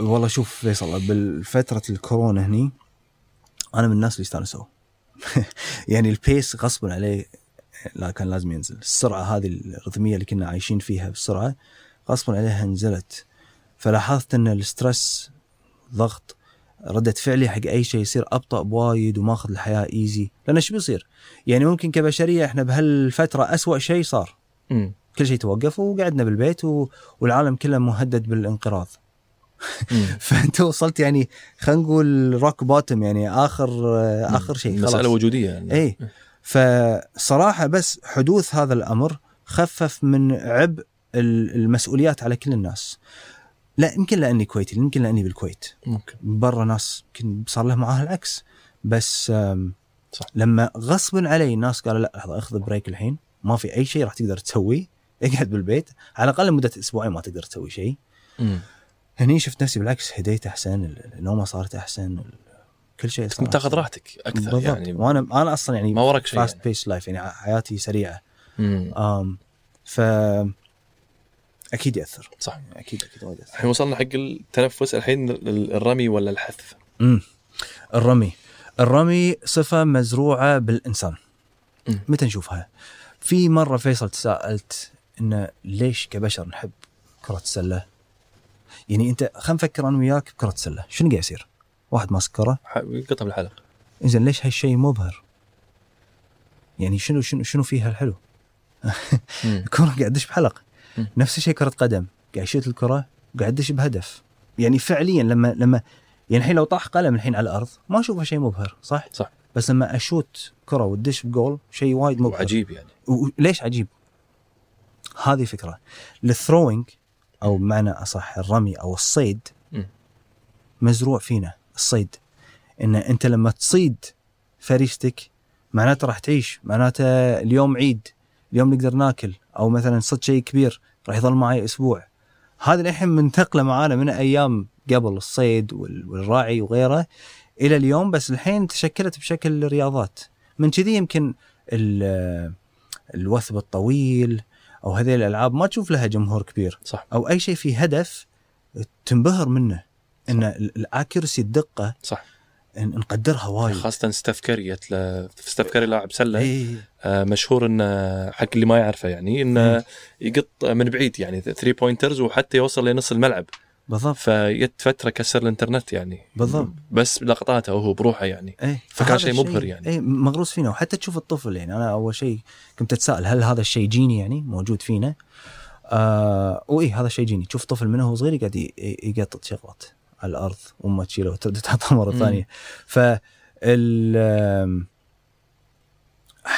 والله شوف فيصل بالفترة الكورونا هني أنا من الناس اللي استانسوا يعني ال pace غصبا عليه لا كان لازم ينزل. السرعة هذه الرتمية اللي كنا عايشين فيها بالسرعة غصبا عليها نزلت. فلاحظت إن ال stress ضغط ردة فعلي حق أي شيء يصير أبطأ بوايد وماخذ الحياة easy لأن إيش بيصير؟ يعني ممكن كبشرية إحنا بهالفترة أسوأ شيء صار. امم كل شيء توقف وقعدنا بالبيت و... والعالم كله مهدد بالانقراض. فأنت وصلت يعني خلينا نقول rock bottom يعني اخر آخر شيء خلاص. مسألة وجودية يعني. اي فصراحة بس حدوث هذا الأمر خفف من عبء ال- المسؤوليات على كل الناس. لا يمكن لأني كويتي يمكن لأني بالكويت. ممكن. برا ناس يمكن صار له معاها العكس. بس صح. لما غصبا علي الناس قالوا لا لحظه أخذ بريك الحين ما في أي شيء راح تقدر تسويه اقعد بالبيت. على الأقل لمدة أسبوعين ما تقدر تسوي شيء. امم هني شفت نفسي بالعكس هديت أحسن ال- النومة صارت أحسن كل شيء صار كنت تاخذ. راحتك أكثر بالضبط. يعني. وأنا أنا أصلا يعني ما وراك شيء fast يعني. pace life يعني حياتي سريعة. مم. آم ف أكيد يأثر. صح. أكيد أكيد وايد يأثر. الحين وصلنا حق التنفس الحين ال- الرمي ولا الحذف امم الرمي. الرمي صفة مزروعة بالإنسان. مم. متى نشوفها؟ في مرة فيصل تساءلت إنه ليش كبشر نحب كرة السلة؟ يعني أنت خلينا نفكر أنا وياك بكرة السلة. شنو قاعد يصير؟ واحد ماسك كرة ح- قطع بالحلق إنزين ليش هالشيء مبهر يعني شنو شنو شنو فيها الحلو؟ مم. الكرة قاعد تدش بحلق. نفس الشيء كرة قدم. قاعد يشوت الكرة وقاعد تدش بهدف. يعني فعليا لما لما يعني الحين لو طاح قلم الحين على الأرض ما أشوفه شيء مبهر صح؟ صح. بس لما أشوت كرة وتدش بجول شيء وايد مبهر. وعجيب يعني. و- ليش عجيب؟ هذه فكرة الثروينج أو بمعنى أصح الرمي أو الصيد. مزروع فينا الصيد. إن أنت لما تصيد فريستك معناته راح تعيش معناته اليوم عيد. اليوم نقدر ناكل أو مثلا صد شيء كبير راح يظل معي أسبوع. هذه الحين منتقلة معانا من أيام قبل الصيد وال- والراعي وغيره إلى اليوم بس الحين تشكلت بشكل رياضات. من كذي يمكن ال- الوثب الطويل أو هذه الألعاب ما تشوف لها جمهور كبير. صح. أو أي شيء فيه هدف تنبهر منه. إن ال accuracy الدقة صح. نقدرها وايد. خاصة ستيف كاري ستيف كاري لاعب سلة. اي آه، مشهور انه حق اللي ما يعرفه يعني انه مم. يقط من بعيد يعني 3 pointers وحتى يوصل لنص الملعب بالضبط فيت فترة كسر الإنترنت يعني بالضبط. بس لقطاته وهو بروحه يعني اي فكان شيء مبهر يعني. اي مغروس فينا وحتى تشوف الطفل يعني أنا أول شيء كنت أتساءل هل هذا الشيء جيني يعني موجود فينا؟ آه واي هذا الشيء جيني تشوف طفل منه وهو صغير قاعد يقطط شغلات على الأرض امه تشيله وترد تعطاه مرة. ثانية ف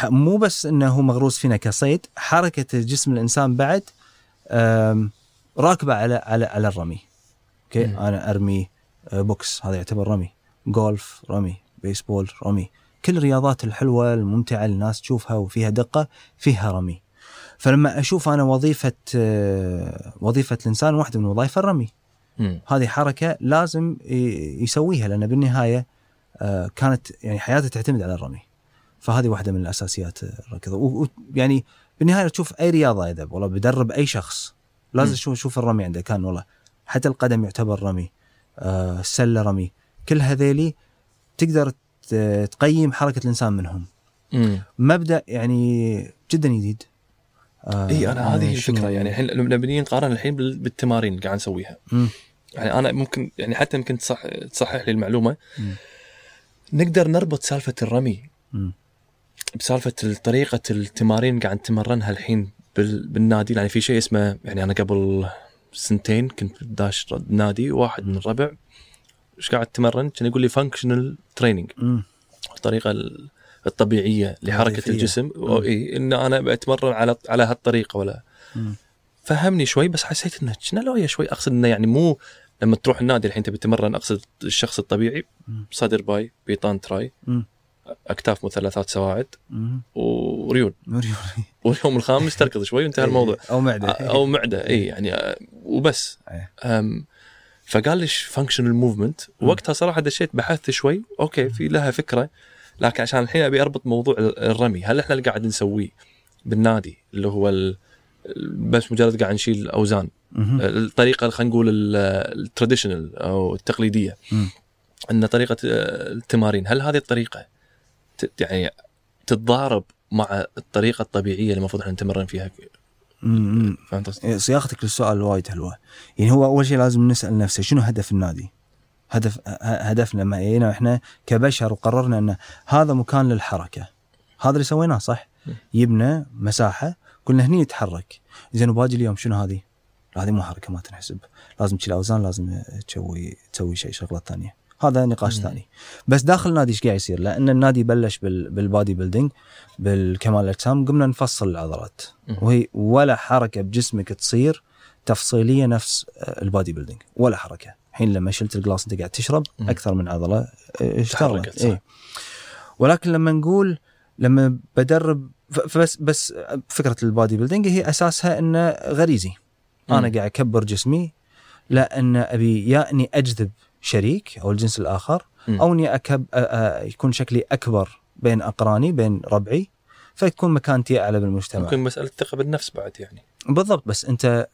مو بس إنه هو مغروس فينا كصيد حركة جسم الإنسان بعد راكبة على على على الرمي. أوكي؟ مم. أنا أرمي آه، بوكس هذا يعتبر رمي. جولف رمي بيسبول رمي. كل الرياضات الحلوة الممتعة اللي الناس تشوفها وفيها دقة فيها رمي. فلما أشوف أنا وظيفة آه، وظيفة الإنسان واحدة من وظائف الرمي. مم. هذه حركة لازم يسويها لأن بالنهاية آه، كانت يعني حياته تعتمد على الرمي. فهذه واحدة من الأساسيات الركض ويعني بالنهاية تشوف أي رياضة إذا والله بدرب أي شخص لازم مم. أشوف شوف الرمي عنده كان والله حتى القدم يعتبر رمي آه، السلة رمي كل هذيلي تقدر تقيم حركة الإنسان منهم مم. مبدأ يعني جدا جديد آه، إي أنا هذه شنو- الفكرة يعني الحين لما نبني نقارن الحين بال- بالتمارين اللي قاعد نسويها مم. يعني أنا ممكن يعني حتى يمكن تصح تصحح لي المعلومة مم. نقدر نربط سالفة الرمي مم. بسالفة طريقة التمارين قاعد نتمرنها الحين بال... بالنادي يعني في شيء اسمه يعني أنا قبل سنتين كنت داش نادي واحد من الربع إيش قاعد تتمرن كان يقول لي functional training. الطريقة ال- الطبيعية لحركة وظيفية. الجسم. إي إن أنا بتمرن على على هالطريقة ولا مم. فهمني شوي بس حسيت إنه كنا لويا شوي أقصد إنه يعني مو لما تروح النادي الحين تبي تتمرن أقصد الشخص الطبيعي. صدر bi بيطان tri مم. أكتاف مثلثات سواعد مريم. واليوم الخامس تركض شوي وانتهى الموضوع. أو معدة. أو معدة. اي يعني آه، وبس. إيه. فقال ليش functional movement وقتها صراحة دشيت بحثت شوي. okay في لها فكرة. لكن عشان الحين أبي أربط موضوع ال- الرمي. هل إحنا اللي قاعد نسويه بالنادي؟ اللي هو ال- بس مجرد قاعد نشيل أوزان. مهم. الطريقة خلينا نقول التراديشنال أو التقليدية. إن طريقة آه، التمارين. هل هذه الطريقة يعني تتضارب مع الطريقة الطبيعية اللي المفروض إحنا نتمرن فيها. فهمت قصدي؟ إيه، صياغتك للسؤال وايد حلوة يعني هو أول شيء لازم نسأل نفسه شنو هدف النادي؟ هدف هدفنا ما هنا إحنا كبشر وقررنا إن هذا مكان للحركة هذا اللي سويناه صح؟ يبنى مساحة قلنا هني نتحرك زين وباقي اليوم شنو هذه؟ هذه مو حركة ما تنحسب لازم تشيل أوزان لازم تسوي تسوي شيء شغلات ثانية هذا نقاش. ثاني بس داخل النادي إيش قاعد يصير؟ لأن النادي بلش بال بال body building بالكمال الأجسام قمنا نفصل العضلات. وهي ولا حركة بجسمك تصير تفصيلية نفس آه، ال body building ولا حركة الحين لما شلت الجلاس أنت قاعد تشرب. أكثر من عضلة آه، اشتغلت. إيه. ولكن لما نقول لما بدرب فبس بس فكرة ال body building هي أساسها إنه غريزي أنا. قاعد أكبر جسمي لأن أبي يا أني أجذب شريك أو الجنس الآخر مم. أو إني أكب يكون شكلي أكبر بين أقراني بين ربعي فيكون مكانتي أعلى بالمجتمع ممكن مسألة ثقة بالنفس بعد يعني بالضبط بس أنت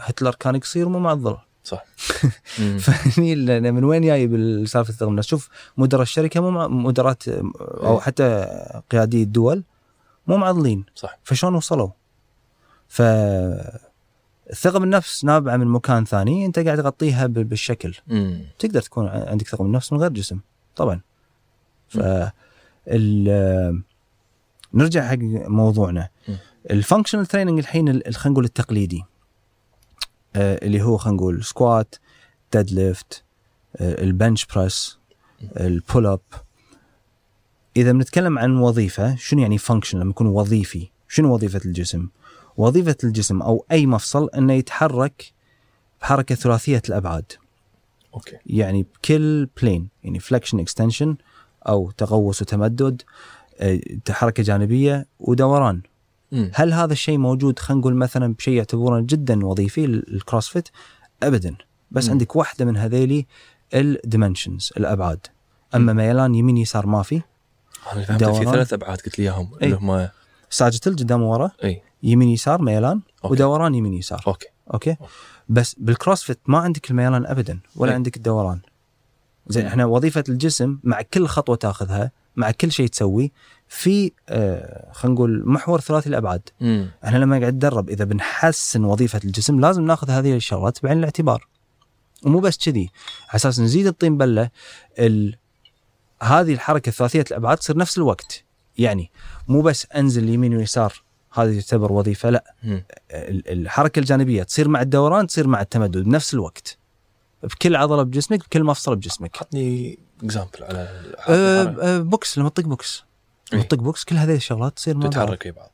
هتلر كان قصير مو معضل صح. فهني ال- من وين جاي بالسالفة الثقه بالنفس شوف مدراء الشركة مو مدراء أو إيه. حتى قيادي الدول مو معضلين صح فشلون وصلوا؟ ف الثقه بالنفس نابعة من مكان ثاني أنت قاعد تغطيها بالشكل. مم. تقدر تكون عندك ثقه بالنفس من غير جسم طبعا. ف ال- نرجع حق موضوعنا. ال functional training الحين ال- خلينا نقول التقليدي. آه، اللي هو خلينا نقول squat deadlift ال bench press ال pull up إذا بنتكلم عن وظيفة شنو يعني function لما يكون وظيفي شنو وظيفة الجسم؟ وظيفة الجسم أو أي مفصل أنه يتحرك بحركة ثلاثية الأبعاد. okay. يعني بكل plane يعني flexion extension أو تقوس وتمدد آه، حركة جانبية ودوران. مم. هل هذا الشيء موجود؟ خلينا نقول مثلا بشيء يعتبرونه جدا وظيفي ال- ال CrossFit ابدا. بس مم. عندك واحدة من هذيلي ال dimensions الأبعاد. أما ميلان يمين يسار ما في. أنا فهمت في. ثلاث أبعاد قلت لي إياهم. اللي هم sagittal قدام ورا. إي. يمين يسار ميلان okay. ودوران يمين يسار. okay. okay؟ بس بال CrossFit ما عندك الميلان ابدا ولا إيه. عندك الدوران. زين مم. إحنا وظيفة الجسم مع كل خطوة تاخذها مع كل شيء تسويه في آه خلينا نقول محور ثلاثي الأبعاد. امم إحنا لما قاعد نتدرب إذا بنحسن وظيفة الجسم لازم ناخذ هذه الشغلات بعين الاعتبار. ومو بس كذي على أساس نزيد الطين بلة ال... هذه الحركة ثلاثية الأبعاد تصير نفس الوقت. يعني مو بس أنزل يمين ويسار هذه تعتبر وظيفة. لا ال- الحركة الجانبية تصير مع الدوران تصير مع التمدد بنفس الوقت بكل عضلة بجسمك بكل مفصل بجسمك. حطني example على أه. أه بوكس لما تطق بوكس. لما إيه. تطق بوكس كل هذه الشغلات تصير مع بعض. تتحرك اي بعض.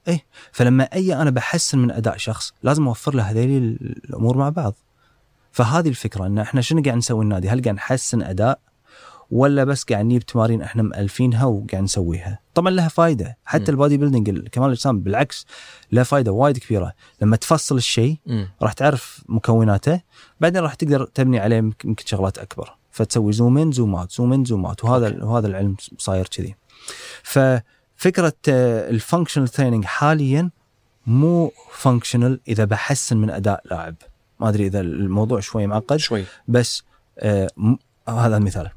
فلما أي أنا بحسن من أداء شخص لازم أوفر له هذيل الأمور مع بعض. فهذه الفكرة إن إحنا شنو قاعد نسوي النادي؟ هل قاعد نحسن أداء؟ ولا بس قاعد نجيب تمارين إحنا مألفينها وقاعد نسويها. طبعا لها فائده حتى. ال body building كمال الأجسام بالعكس له فائده وايد كبيرة. لما تفصل الشيء راح تعرف مكوناته بعدين راح تقدر تبني عليه يمكن شغلات أكبر. فتسوي zoom in zoom out zoom in zoom out. وهذا okay. وهذا العلم صاير كذي. ففكرة ال functional training حاليا مو functional إذا بحسن من أداء لاعب. ما أدري إذا الموضوع شوي معقد شوي. بس آه هذا مثال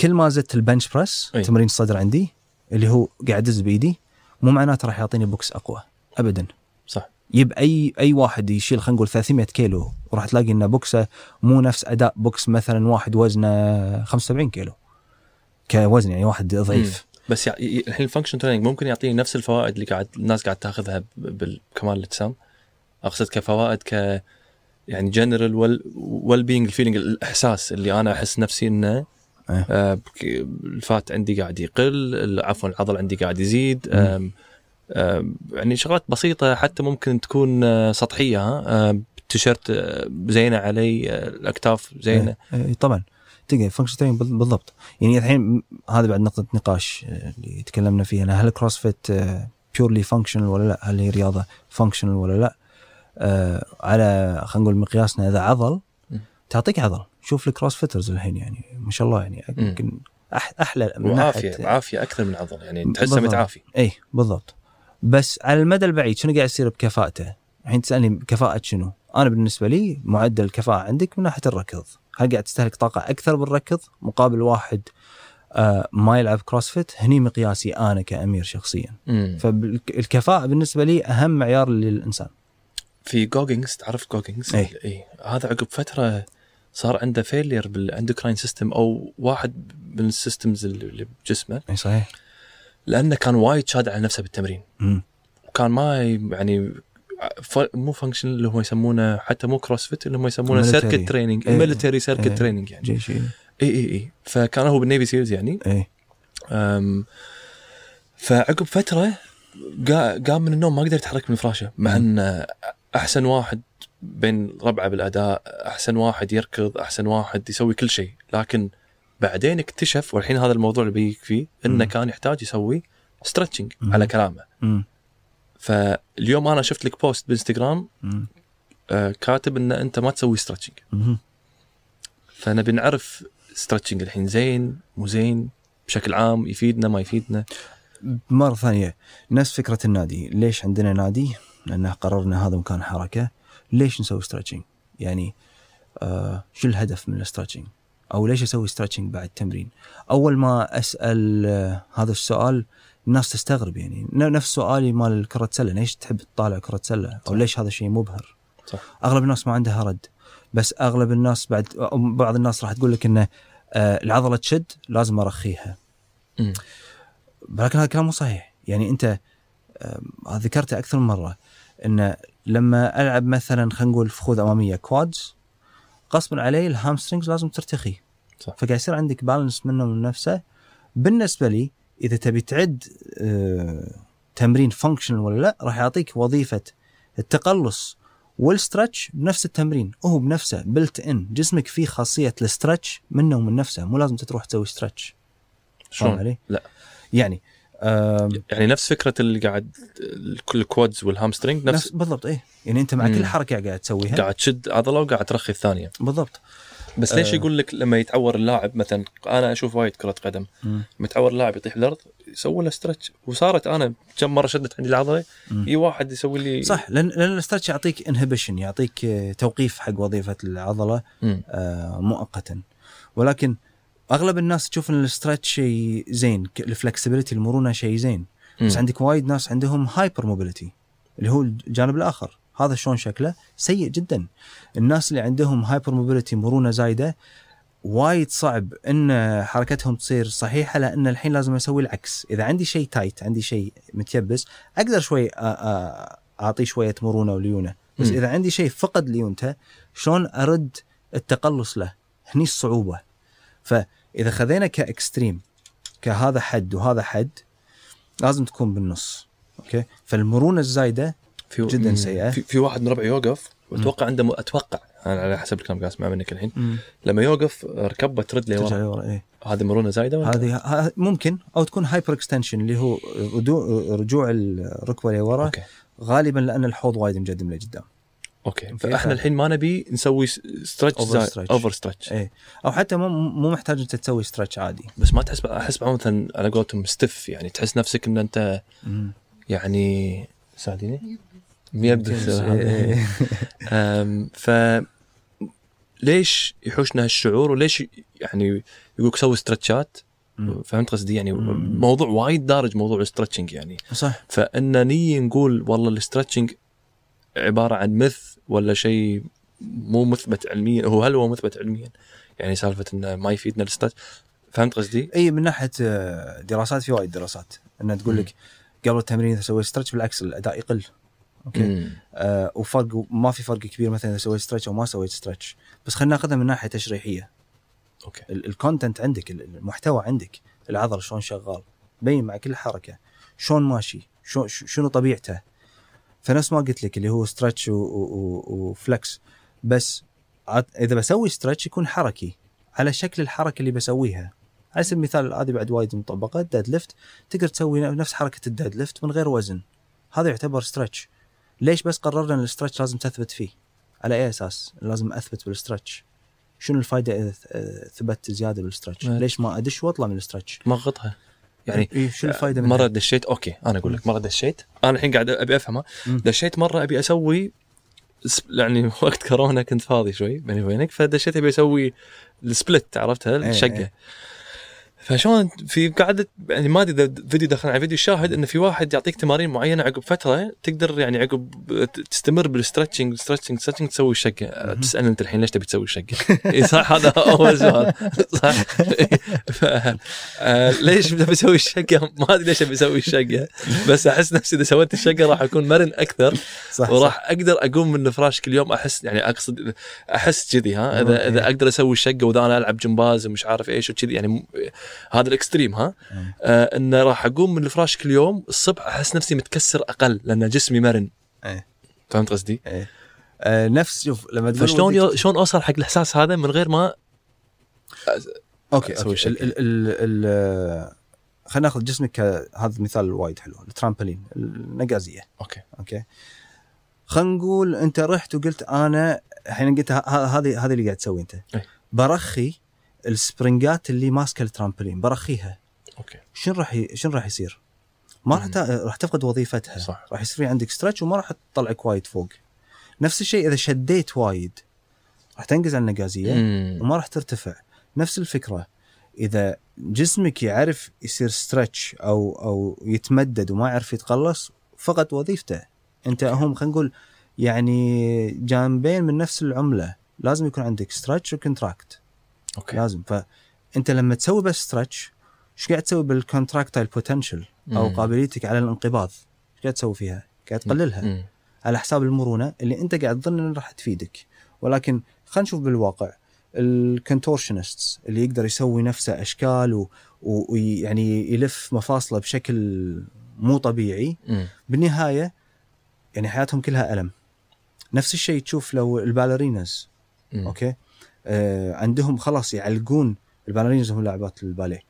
كل ما زدت ال bench press أي. تمرين الصدر عندي اللي هو قاعد أدز بإيدي مو معناته راح يعطيني بوكس أقوى ابدا. صح. yep أي أي واحد يشيل خلينا نقول 300 كيلو وراح تلاقي ان بوكسه مو نفس أداء بوكس مثلا واحد وزنه 75 كيلو كوزن يعني واحد ضعيف. بس الحين ال function training ممكن يعطيني نفس الفوائد اللي قاعد الناس قاعد تاخذها ب- بالكمال الاجسام. أقصد كفوائد ك يعني general well well being ال feeling الإحساس اللي أنا أحس نفسي إنه إيه. بك- ال fat عندي قاعد يقل عفوا العضل عندي قاعد يزيد. يعني شغلات بسيطة حتى ممكن تكون آه، سطحية ها؟ آه، زينة علي آه، الأكتاف زينة. إيه، إيه، طبعا. تلقى function training بالضبط. يعني الحين هذا بعد نقطة نقاش اللي تكلمنا فيها. أنا هل CrossFit purely functional ولا لا؟ هل هي رياضة functional ولا لا؟ على خلينا نقول مقياسنا إذا عضل. تعطيك عضل. شوف ال CrossFitters الحين يعني ما شاء الله يعني. يمكن أحلى من ناحية- عافيه أكثر من عضل يعني تحسه. متعافي اي بالضبط بس على المدى البعيد شنو قاعد يصير بكفاءته؟ الحين تسألني كفاءه شنو؟ أنا بالنسبة لي معدل الكفاءة عندك من ناحية الركض، هل قاعد تستهلك طاقة أكثر بالركض مقابل واحد آه ما يلعب CrossFit؟ هني مقياسي أنا كأمير شخصيا، مم. فالكفاءه بالنسبة لي أهم معيار للإنسان. في Goggins تعرف Goggins. اي هذا عقب فترة صار عنده failure بال endocrine system أو واحد من ال systems اللي بجسمه إي صحيح؟ لأنه كان وايد شاد على نفسه بالتمرين مم. وكان ما يعني ف... مو function اللي هم يسمونه حتى مو CrossFit اللي هم يسمونه. circuit training. military circuit. training يعني جيش إي إي إي فكان هو بال Navy SEALs يعني إي أم فعقب فترة قا- قام من النوم ما قدر يتحرك من فراشه مع إنه أحسن واحد بين ربعه بالاداء احسن واحد يركض احسن واحد يسوي كل شيء لكن بعدين اكتشف والحين هذا الموضوع اللي بيجيك فيه انه. كان يحتاج يسوي stretching. على كلامه. فاليوم أنا شفت لك بوست بإنستغرام. آه، كاتب إن أنت ما تسوي stretching. فنبي نعرف stretching الحين زين مو زين بشكل عام يفيدنا ما يفيدنا مرة ثانية نفس فكرة النادي ليش عندنا نادي لأنه قررنا هذا مكان حركة ليش نسوي stretching يعني آه شو الهدف من ال stretching أو ليش أسوي stretching بعد التمرين أول ما أسأل آه هذا السؤال الناس تستغرب يعني. نفس سؤالي مال كرة سلة ليش تحب تطالع كرة سلة صح. ليش هذا الشيء مبهر؟ صح. أغلب الناس ما عندها رد. بس أغلب الناس بعد بعض الناس راح تقول لك إنه آه العضلة تشد لازم أرخيها. مم. ولكن هذا الكلام مو صحيح. يعني أنت آم، ذكرته أكثر من مرة. إن لما ألعب مثلا خلينا نقول فخوذ أمامية quads غصبا علي ال hamstrings لازم ترتخي صح. فقاعد يصير عندك balance منه من نفسه بالنسبة لي إذا تبي تعد آه، تمرين functional ولا لا راح يعطيك وظيفة التقلص وال stretch بنفس التمرين هو بنفسه built in جسمك فيه خاصية ال stretch منه ومن نفسه مو لازم تروح تسوي stretch شلون؟ علي؟ لا. يعني آم، يعني نفس فكرة اللي قاعد كل ال quads وال hamstring نفس, نفس بالضبط إيه يعني أنت مع مم. كل حركة قاعد تسويها قاعد تشد عضلة وقاعد ترخي الثانية بالضبط بس ليش آه. يقول لك لما يتعور اللاعب مثلا أنا أشوف وايد كرة قدم يتعور اللاعب يطيح الأرض يسوي له stretch وصارت أنا كم مرة شدت عندي العضلة. اي واحد يسوي لي صح لأن لأن ال stretch يعطيك inhibition يعطيك توقيف حق وظيفة العضلة. آه، مؤقتا ولكن أغلب الناس تشوف إن ال stretch شيء زين ال flexibility المرونة شيء زين. بس مم. عندك وايد ناس عندهم hypermobility اللي هو الجانب الآخر. هذا شلون شكله؟ سيء جدا. الناس اللي عندهم hypermobility مرونة زايدة وايد صعب إن حركتهم تصير صحيحة لأن الحين لازم أسوي العكس. إذا عندي شيء tight عندي شيء متيبس أقدر شوي اعطيه شوية مرونة وليونة. بس مم. إذا عندي شيء فقد ليونته شلون أرد التقلص له؟ هني الصعوبة. فاذا خذينا ك extreme كهذا حد وهذا حد لازم تكون بالنص أوكي؟ فالمرونة الزايدة في جداً مم. سيئة. في, في واحد من ربعي يوقف واتوقع عنده م... أتوقع أنا على حسب الكلام قاعد اسمع منك الحين. لما يوقف ركبه ترد ترجع لورا لورا إيه. هذه مرونة زايدة ولا؟ هذه ه- ممكن أو تكون hyperextension اللي هو رجوع الركبة لورا. غالبا لأن الحوض وايد مقدم لقدام أوكي. أوكي، فإحنا الحين ما نبي نسوي ستريتش Over stretch. اوفر ستريتش إيه. أو حتى مو مو محتاج أنت تسوي stretch عادي. بس ما تحس أحس بعض مثلا على قولتهم stiff يعني تحس نفسك إن أنت يعني ساعديني؟ ميبس إيه. ف ليش يحوشنا هالشعور وليش يعني يقولك سوي stretch ات. فهمت قصدي؟ يعني مم. موضوع وايد دارج موضوع ال stretching يعني. صح. فان نيجي نقول والله ال stretching عبارة عن myth ولا شيء مو مثبت علميا هو هل هو مثبت علميا؟ يعني سالفة إنه ما يفيدنا ال stretch فهمت قصدي؟ إي من ناحية آه، دراسات في وايد دراسات. انها تقول لك قبل التمرين إذا سويت stretch بالعكس الأداء يقل. أوكي. آه وفرق ما في فرق كبير مثلا إذا سويت stretch أو ما سويت stretch بس خلينا ناخذها من ناحية تشريحية. أوكي. ال- ال content عندك ال- المحتوى عندك العضله شلون شغال بين مع كل حركة شلون ماشي شنو طبيعته فنفس ما قلت لك اللي هو stretch و flex بس إذا بسوي stretch يكون حركي على شكل الحركة اللي بسويها. على سبيل المثال هذه بعد وايد مطبقة deadlift تقدر تسوي نفس حركة ال deadlift من غير وزن. هذا يعتبر stretch ليش بس قررنا إن ال stretch لازم تثبت فيه؟ على أي أساس؟ لازم أثبت بال stretch شنو الفائده إذا ث- ثبت زيادة بال stretch نعم. ليش ما أدش وأطلع من ال stretch مغطها. يعني إيه شو الفائده مرة دشيت أوكي أنا أقول لك مرة دشيت أنا الحين قاعد أبي أفهمها. دشيت مرة أبي أسوي يعني وقت كورونا كنت فاضي شوي بيني وبينك فدشيت أبي أسوي ال split عرفتها الشقة إيه. فشلون في قاعدة يعني ما أدري إذا فيديو دخلنا على فيديو الشاهد إنه في واحد يعطيك تمارين معينة عقب فترة تقدر يعني عقب تستمر بال stretching stretching stretching تسوي الشقه تسالني أنت الحين ليش تبي تسوي الشقه؟ اي صح هذا أول سؤال. صح. ف... آه ليش تبي أسوي الشقه؟ ما أدري ليش أبي أسوي الشقه بس أحس نفسي إذا سويت الشقة راح أكون مرن أكثر. صح وراح أقدر أقوم من الفراش كل يوم. أحس يعني أقصد أحس كذي ها. اذا. إذا أقدر أسوي الشقه واذا أنا ألعب جمباز ومش عارف إيش وكذي يعني هذا ال extreme ها مم. آه إنه راح أقوم من الفراش كل يوم الصبح أحس نفسي متكسر أقل لأن جسمي مرن إيه. فهمت قصدي؟ إيه. آه نفس شوف لما تقول فشلون يو- شلون أوصل حق الإحساس هذا من غير ما okay أسوي شيء. ال ال ال ال خلينا ناخذ جسمك ك- هذا مثال وايد حلو الترامبولين النقازية okay okay خلينا نقول أنت رحت وقلت أنا الحين قلت هذه هذه اللي قاعد تسوي أنت أي. برخي ال springات اللي ماسكة الترامبولين برخيها. okay. شنو راح ي... شنو راح يصير؟ ما راح. راح تفقد وظيفتها. صح. راح يصير عندك stretch وما راح تطلعك وايد فوق. نفس الشيء إذا شديت وايد راح تنقز على النقازية. وما راح ترتفع. نفس الفكرة. إذا جسمك يعرف يصير stretch أو أو يتمدد وما يعرف يتقلص فقد وظيفته. أنت هم خلينا نقول يعني جانبين من نفس العملة. لازم يكون عندك stretch و contract okay. لازم. فانت لما تسوي بس stretch إيش قاعد تسوي بال contractile potential أو مم. قابليتك على الانقباض. إيش قاعد تسوي فيها؟ قاعد تقللها. مم. على حساب المرونة اللي أنت قاعد تظن انها راح تفيدك. ولكن خلينا نشوف بالواقع. ال contortionists اللي يقدر يسوي نفسه أشكال و- و- ويعني يلف مفاصله بشكل مو طبيعي مم. بالنهاية يعني حياتهم كلها ألم. نفس الشيء تشوف لو ال ballerinas. مم. okay? عندهم خلاص يعلقون ال ballerinas هم لاعبات الباليه.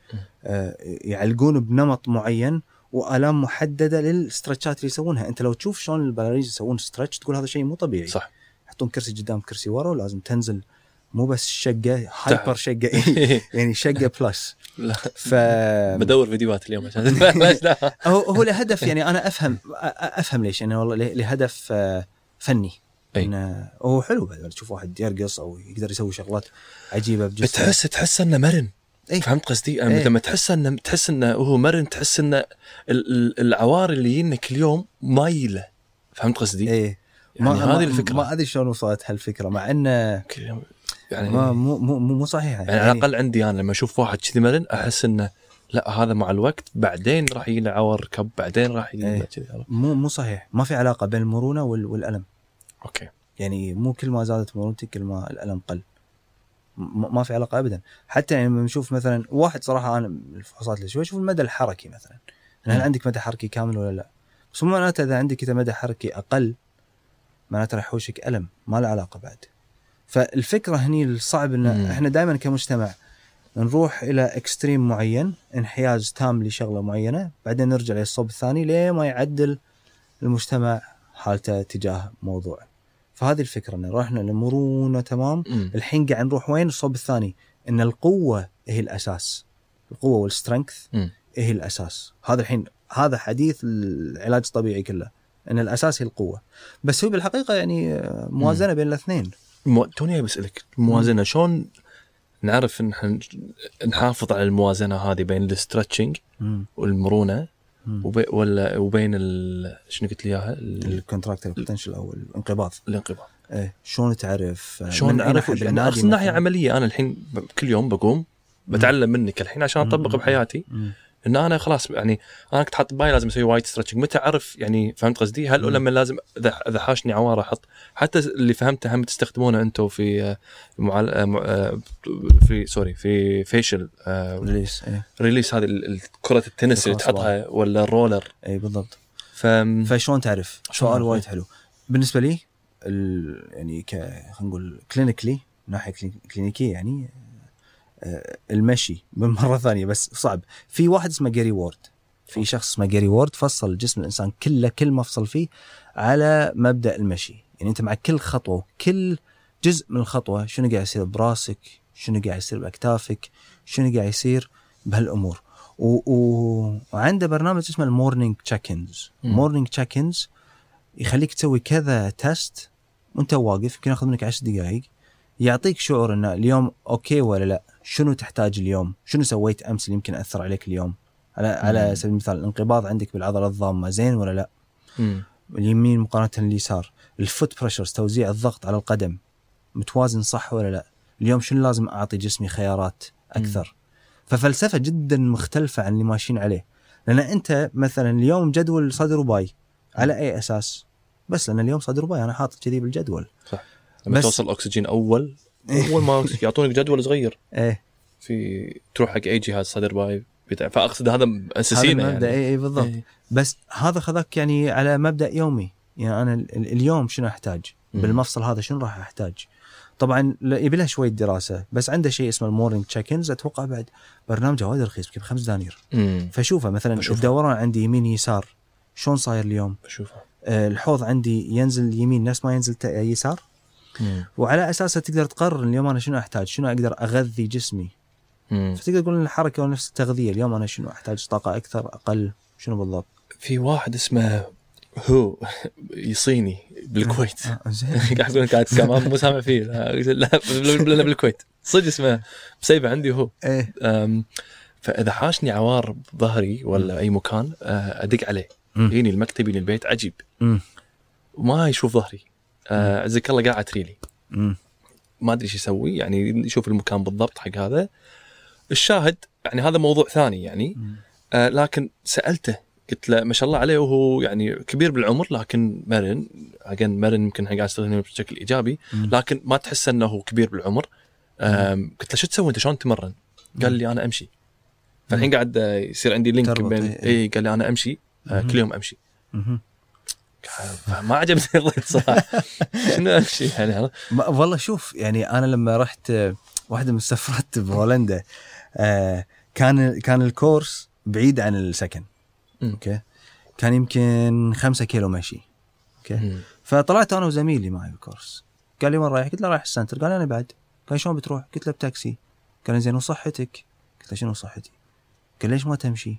آه يعلقون بنمط معين وآلام محددة لل stretchات اللي يسوونها. أنت لو تشوف شلون ال ballerinas يسوون stretch تقول هذا شيء مو طبيعي. صح. يحطون كرسي قدام كرسي ورا ولازم تنزل مو بس شقة hyper شقة. يعني شقة plus ف بدور فيديوهات اليوم عشان هو هو لهدف يعني أنا أفهم أفهم ليش. يعني والله له- لهدف آه، فني. أي. انه هو حلو بعد تشوف واحد يرقص أو يقدر يسوي شغلات عجيبة بجسمه بتحس تحس إنه مرن إيه. فهمت قصدي؟ يعني إيه. لما تحس انه تحس إنه هو مرن تحس إنه ال- ال- العوار اللي يجينا كل يوم مايله فهمت قصدي؟ إيه يعني ما هذه الفكرة. ما أدري شلون وصلت هالفكرة مع إنه يعني ما مو مو مو صحيحه يعني على الأقل عندي أنا لما أشوف واحد كذي مرن أحس إنه لا هذا مع الوقت بعدين راح يجي له عور ركب بعدين راح يجي له. كذي؟ مو مو صحيح ما في علاقة بين المرونة وال- والألم okay. يعني مو كل ما زادت مرونتك كل ما الألم قل. ما في علاقة ابدا. حتى يعني لما نشوف مثلا واحد صراحة أنا الفحوصات اللي شوي أشوف المدى الحركي مثلا. هل. عندك مدى حركي كامل ولا لا؟ بس مو معناته إذا عندك إذا مدى حركي أقل معناته راح يحوشك ألم ما له علاقة بعد. فالفكرة هني الصعب إن مم. إحنا دائما كمجتمع نروح إلى extreme معين انحياز تام لشغلة معينة بعدين نرجع للصوب الثاني ليه ما يعدل المجتمع حالته تجاه موضوع فهذه الفكرة إن رحنا لمرونه تمام. الحين قاعد نروح وين الصوب الثاني إن القوة هي الأساس القوة وال strength. هي الأساس هذا الحين هذا حديث العلاج الطبيعي كله إن الأساس هي القوة بس هو بالحقيقة يعني موازنة بين الاثنين مو... توني بسالك الموازنة شلون نعرف إن نحافظ على الموازنة هذه بين ال stretching. والمرونة. وبي... ولا وبين. شنو قلت لي إياها؟ ال... ال contractile potential أو الانقباض الانقباض إيه شلون تعرف آه، شلون من نعرف اقصد ناحيه؟ عملية أنا الحين كل يوم بقوم بتعلم منك الحين عشان أطبق. بحياتي مم. ان أنا خلاص يعني أنا كنت حاط باي لازم أسوي وايد stretching متى أعرف يعني فهمت قصدي؟ هل. لما لازم إذا حاشني عوارة أحط حتى اللي فهمته هم تستخدمونه أنتم في آه، معال... آه، آه، في sorry في fascial release إيه release هذه كرة التنس اللي تحطها ولا ال roller اي بالضبط ف فشلون تعرف؟ سؤال؟ وايد حلو بالنسبة لي ال... يعني ك خلينا نقول clinically ناحية clini- كلينيكيه يعني آه، المشي مرة ثانية بس صعب. في واحد اسمه جاري وورد. في شخص اسمه جاري وورد فصل جسم الإنسان كله كل مفصل فيه على مبدأ المشي. يعني أنت مع كل خطوة كل جزء من الخطوة شنو قاعد يصير براسك شنو قاعد يصير بأكتافك شنو قاعد يصير بهالأمور. و... و... وعنده برنامج اسمه ال morning check-ins مم. morning check-ins يخليك تسوي كذا test وأنت واقف يمكن ياخذ منك 10 دقائق يعطيك شعور ان اليوم okay ولا لا؟ شنو تحتاج اليوم؟ شنو سويت أمس اللي يمكن أثر عليك اليوم؟ على على سبيل المثال الانقباض عندك بالعضلة الضامة زين ولا لا؟ مم. اليمين مقارنة اليسار ال foot pressures توزيع الضغط على القدم متوازن صح ولا لا؟ اليوم شنو لازم أعطي جسمي خيارات أكثر؟ ففلسفة جدا مختلفة عن اللي ماشيين عليه. لأن أنت مثلا اليوم جدول صدر وباي على أي أساس؟ بس لأن اليوم صدر وباي أنا حاطط كذي بالجدول. لما بس- توصل اكسجين أول أول ما يعطونك جدول صغير. إيه. في تروح حق أي جهاز صدر باي فأقصد هذا هذا اساسينا المبدأ يعني. اي اي بالضبط. إيه. بس هذا خذاك يعني على مبدأ يومي. يعني أنا ال- ال- اليوم شنو أحتاج. بالمفصل هذا شنو راح أحتاج؟ طبعا يبي لها شوية دراسة بس عنده شيء اسمه ال morning check-ins أتوقع بعد برنامجه وايد رخيص يمكن بخمس دنانير. فشوفه مثلا بشوفه. الدوران عندي يمين يسار شلون صاير اليوم؟ بشوفها آه الحوض عندي ينزل يمين نفس ما ينزل يسار؟ مم. وعلى اساسه تقدر تقرر اليوم أنا شنو أحتاج شنو أقدر أغذي جسمي. مم. فتقدر تقول إن الحركة ونفس التغذية اليوم أنا شنو أحتاج طاقة أكثر أقل شنو بالضبط؟ في واحد اسمه هو صيني بالكويت. آه، زين. قاعد يقول قاعد مو سامع فيه. لا بالكويت. صدق اسمه مسيبه عندي هو. إيه. أم، فإذا حاشني عوار بظهري ولا أي مكان أه، أدق عليه. يجيني المكتب يجيني البيت عجيب. وما يشوف ظهري. عزك الله قاعد تريلي. ما أدري إيش يسوي يعني يشوف المكان بالضبط حق هذا الشاهد يعني هذا موضوع ثاني يعني. آه لكن سألته قلت له ما شاء الله عليه وهو يعني كبير بالعمر لكن مرن اجين مرن يمكن قاعد يستخدمه بشكل إيجابي مم. لكن ما تحس إنه هو كبير بالعمر قلت له شو تسوي أنت شلون تمرن؟ قال لي أنا أمشي فالحين قاعد آه، يصير عندي link بين إيه، إيه. اي قال لي أنا أمشي آه،. كل يوم أمشي. ما عجبني الرد صراحة شنو امشي يعني والله شوف يعني أنا لما رحت آه، واحدة من السفرات بهولندا آه، كان كان الكورس بعيد عن السكن. أوكي كان يمكن خمسة كيلو مشي أوكي. فطلعت أنا وزميلي معي بالكورس قال لي وين رايح؟ قلت له رايح ال center قال أنا بعد قال شلون بتروح؟ قلت له بتاكسي قال زين وصحتك؟ قلت له شنو صحتي؟ قال ليش ما تمشي؟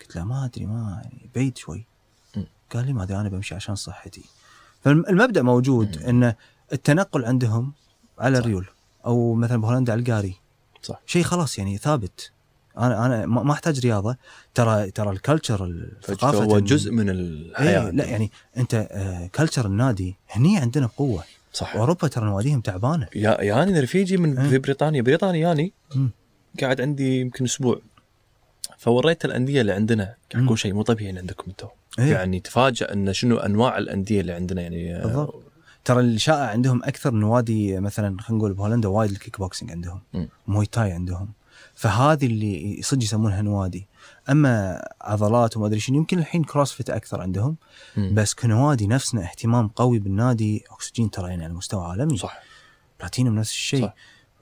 قلت له ما أدري ما يعني بعيد شوي. قال لي ما أدري أنا بمشي عشان صحتي. فالمبدأ موجود إن التنقل عندهم على. الريول أو مثلا بهولندا على القاري. صح. شيء خلاص يعني ثابت. أنا أنا ما أحتاج رياضة. ترى ترى ال culture الثقافة هو جزء من الحياة إيه لا يعني أنت آه culture النادي هني عندنا بقوه صح. أوروبا ترى نواديهم تعبانة. يا ياني رفيجي من إيه. في بريطانيا. بريطانيا ياني مم. قاعد عندي يمكن أسبوع. فوريت الأندية اللي عندنا قاعد. أقول شيء مو طبيعي عندكم أنتم إيه. يعني تفاجئ إن شنو أنواع الأندية اللي عندنا يعني بالضبط. ترى الشائع عندهم أكثر نوادي مثلا خلينا نقول بهولندا وايد الكيك بوكسينج عندهم. Muay Thai عندهم فهذه اللي صدق يسمونها نوادي أما عضلات وما أدري شنو يمكن الحين CrossFit أكثر عندهم مم. بس كنوادي نفسنا اهتمام قوي بالنادي أكسجين ترى يعني على مستوى عالمي صح بلاتينيوم نفس الشيء صح.